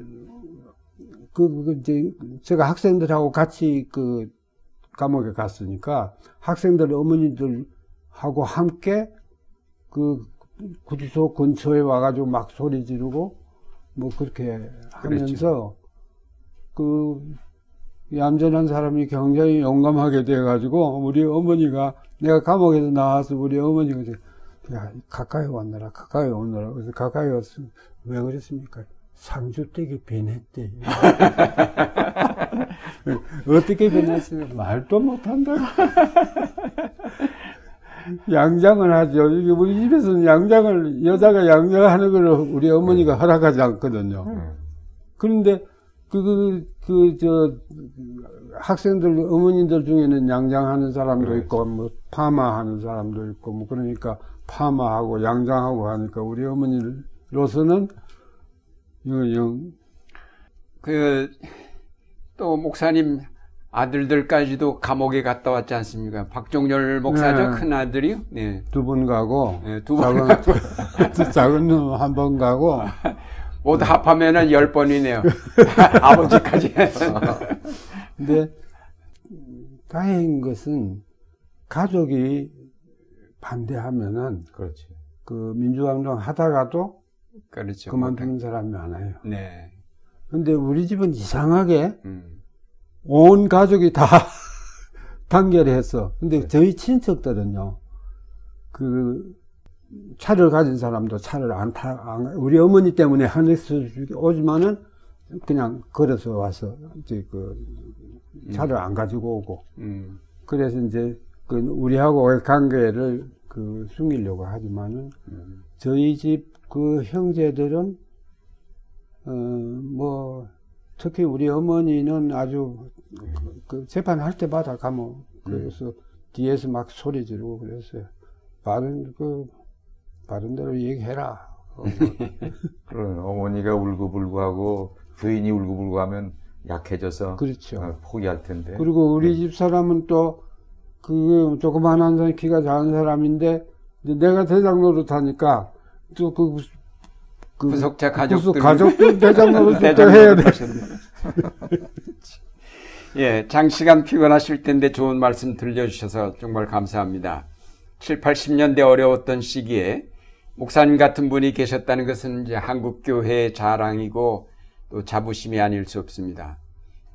그, 그, 이제, 제가 학생들하고 같이 그, 감옥에 갔으니까, 학생들 어머니들하고 함께, 그, 구치소 근처에 와가지고 막 소리 지르고, 뭐, 그렇게 하면서, 그, 얌전한 사람이 굉장히 용감하게 돼가지고 우리 어머니가 내가 감옥에서 나와서 우리 어머니가 이제 야 가까이 왔느라 가까이 오느라 그래서 가까이 왔어 왜 그랬습니까? 상주댁이 변했대. 어떻게 변했어요? 말도 못한다고. 양장을 하죠. 우리 집에서는 양장을, 여자가 양장하는 걸 우리 어머니가 허락하지 않거든요. 그런데, 그, 그, 그, 저, 학생들, 어머니들 중에는 양장하는 사람도 있고, 뭐, 파마하는 사람도 있고, 뭐, 그러니까 파마하고 양장하고 하니까 우리 어머니로서는, 영, 그, 또 목사님 아들들까지도 감옥에 갔다 왔지 않습니까? 박종렬 목사죠, 네. 큰 아들이요? 네. 두 번 가고, 네, 두 번. 작은, 작은 놈 한 번 가고, 모두 합하면은 열 번이네요. 아버지까지. 근데 다행인 것은 가족이 반대하면은 그렇지. 그 민주항동 하다가도 그렇죠. 그만두는 사람이 많아요. 네. 근데 우리 집은 이상하게 음. 온 가족이 다 단결 했어. 근데 저희 친척들은요, 그 차를 가진 사람도 차를 안 타, 안- 우리 어머니 때문에 하늘에서 오지만은 그냥 걸어서 와서 이제 그 차를 안 가지고 오고 음. 그래서 이제 그 우리하고의 관계를 그 숨기려고 하지만은 음. 저희 집 그 형제들은 어 뭐 특히 우리 어머니는 아주 그, 그 재판할 때마다 가면 그래서 뒤에서 막 소리 지르고 그랬어요. 바른 그 바른 대로 얘기해라. 어, 그런 어머니가 울고불고하고 부인이 울고불고하면 약해져서 그렇죠. 어, 포기할 텐데. 그리고 우리 집 사람은 또, 그, 조그만한 사람, 키가 작은 사람인데, 내가 대장 노릇하니까, 또 그, 그, 구속자 가족들. 가족들 대장 노릇도 대장 해야 돼. 예, 장시간 피곤하실 텐데 좋은 말씀 들려주셔서 정말 감사합니다. 7, 80년대 어려웠던 시기에 목사님 같은 분이 계셨다는 것은 이제 한국 교회의 자랑이고 또 자부심이 아닐 수 없습니다.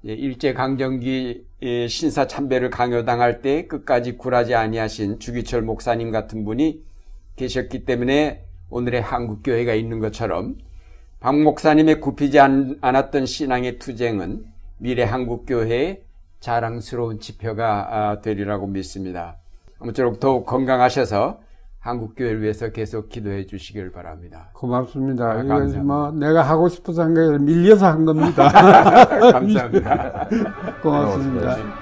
예, 일제 강점기 예, 신사 참배를 강요당할 때 끝까지 굴하지 아니하신 주기철 목사님 같은 분이 계셨기 때문에 오늘의 한국교회가 있는 것처럼 박 목사님의 굽히지 않, 않았던 신앙의 투쟁은 미래 한국교회의 자랑스러운 지표가 아, 되리라고 믿습니다. 아무쪼록 더욱 건강하셔서 한국교회를 위해서 계속 기도해 주시길 바랍니다. 고맙습니다. 아, 감사합니다. 뭐, 내가 하고 싶어서 한게 아니라 밀려서 한 겁니다. 감사합니다. 고맙습니다.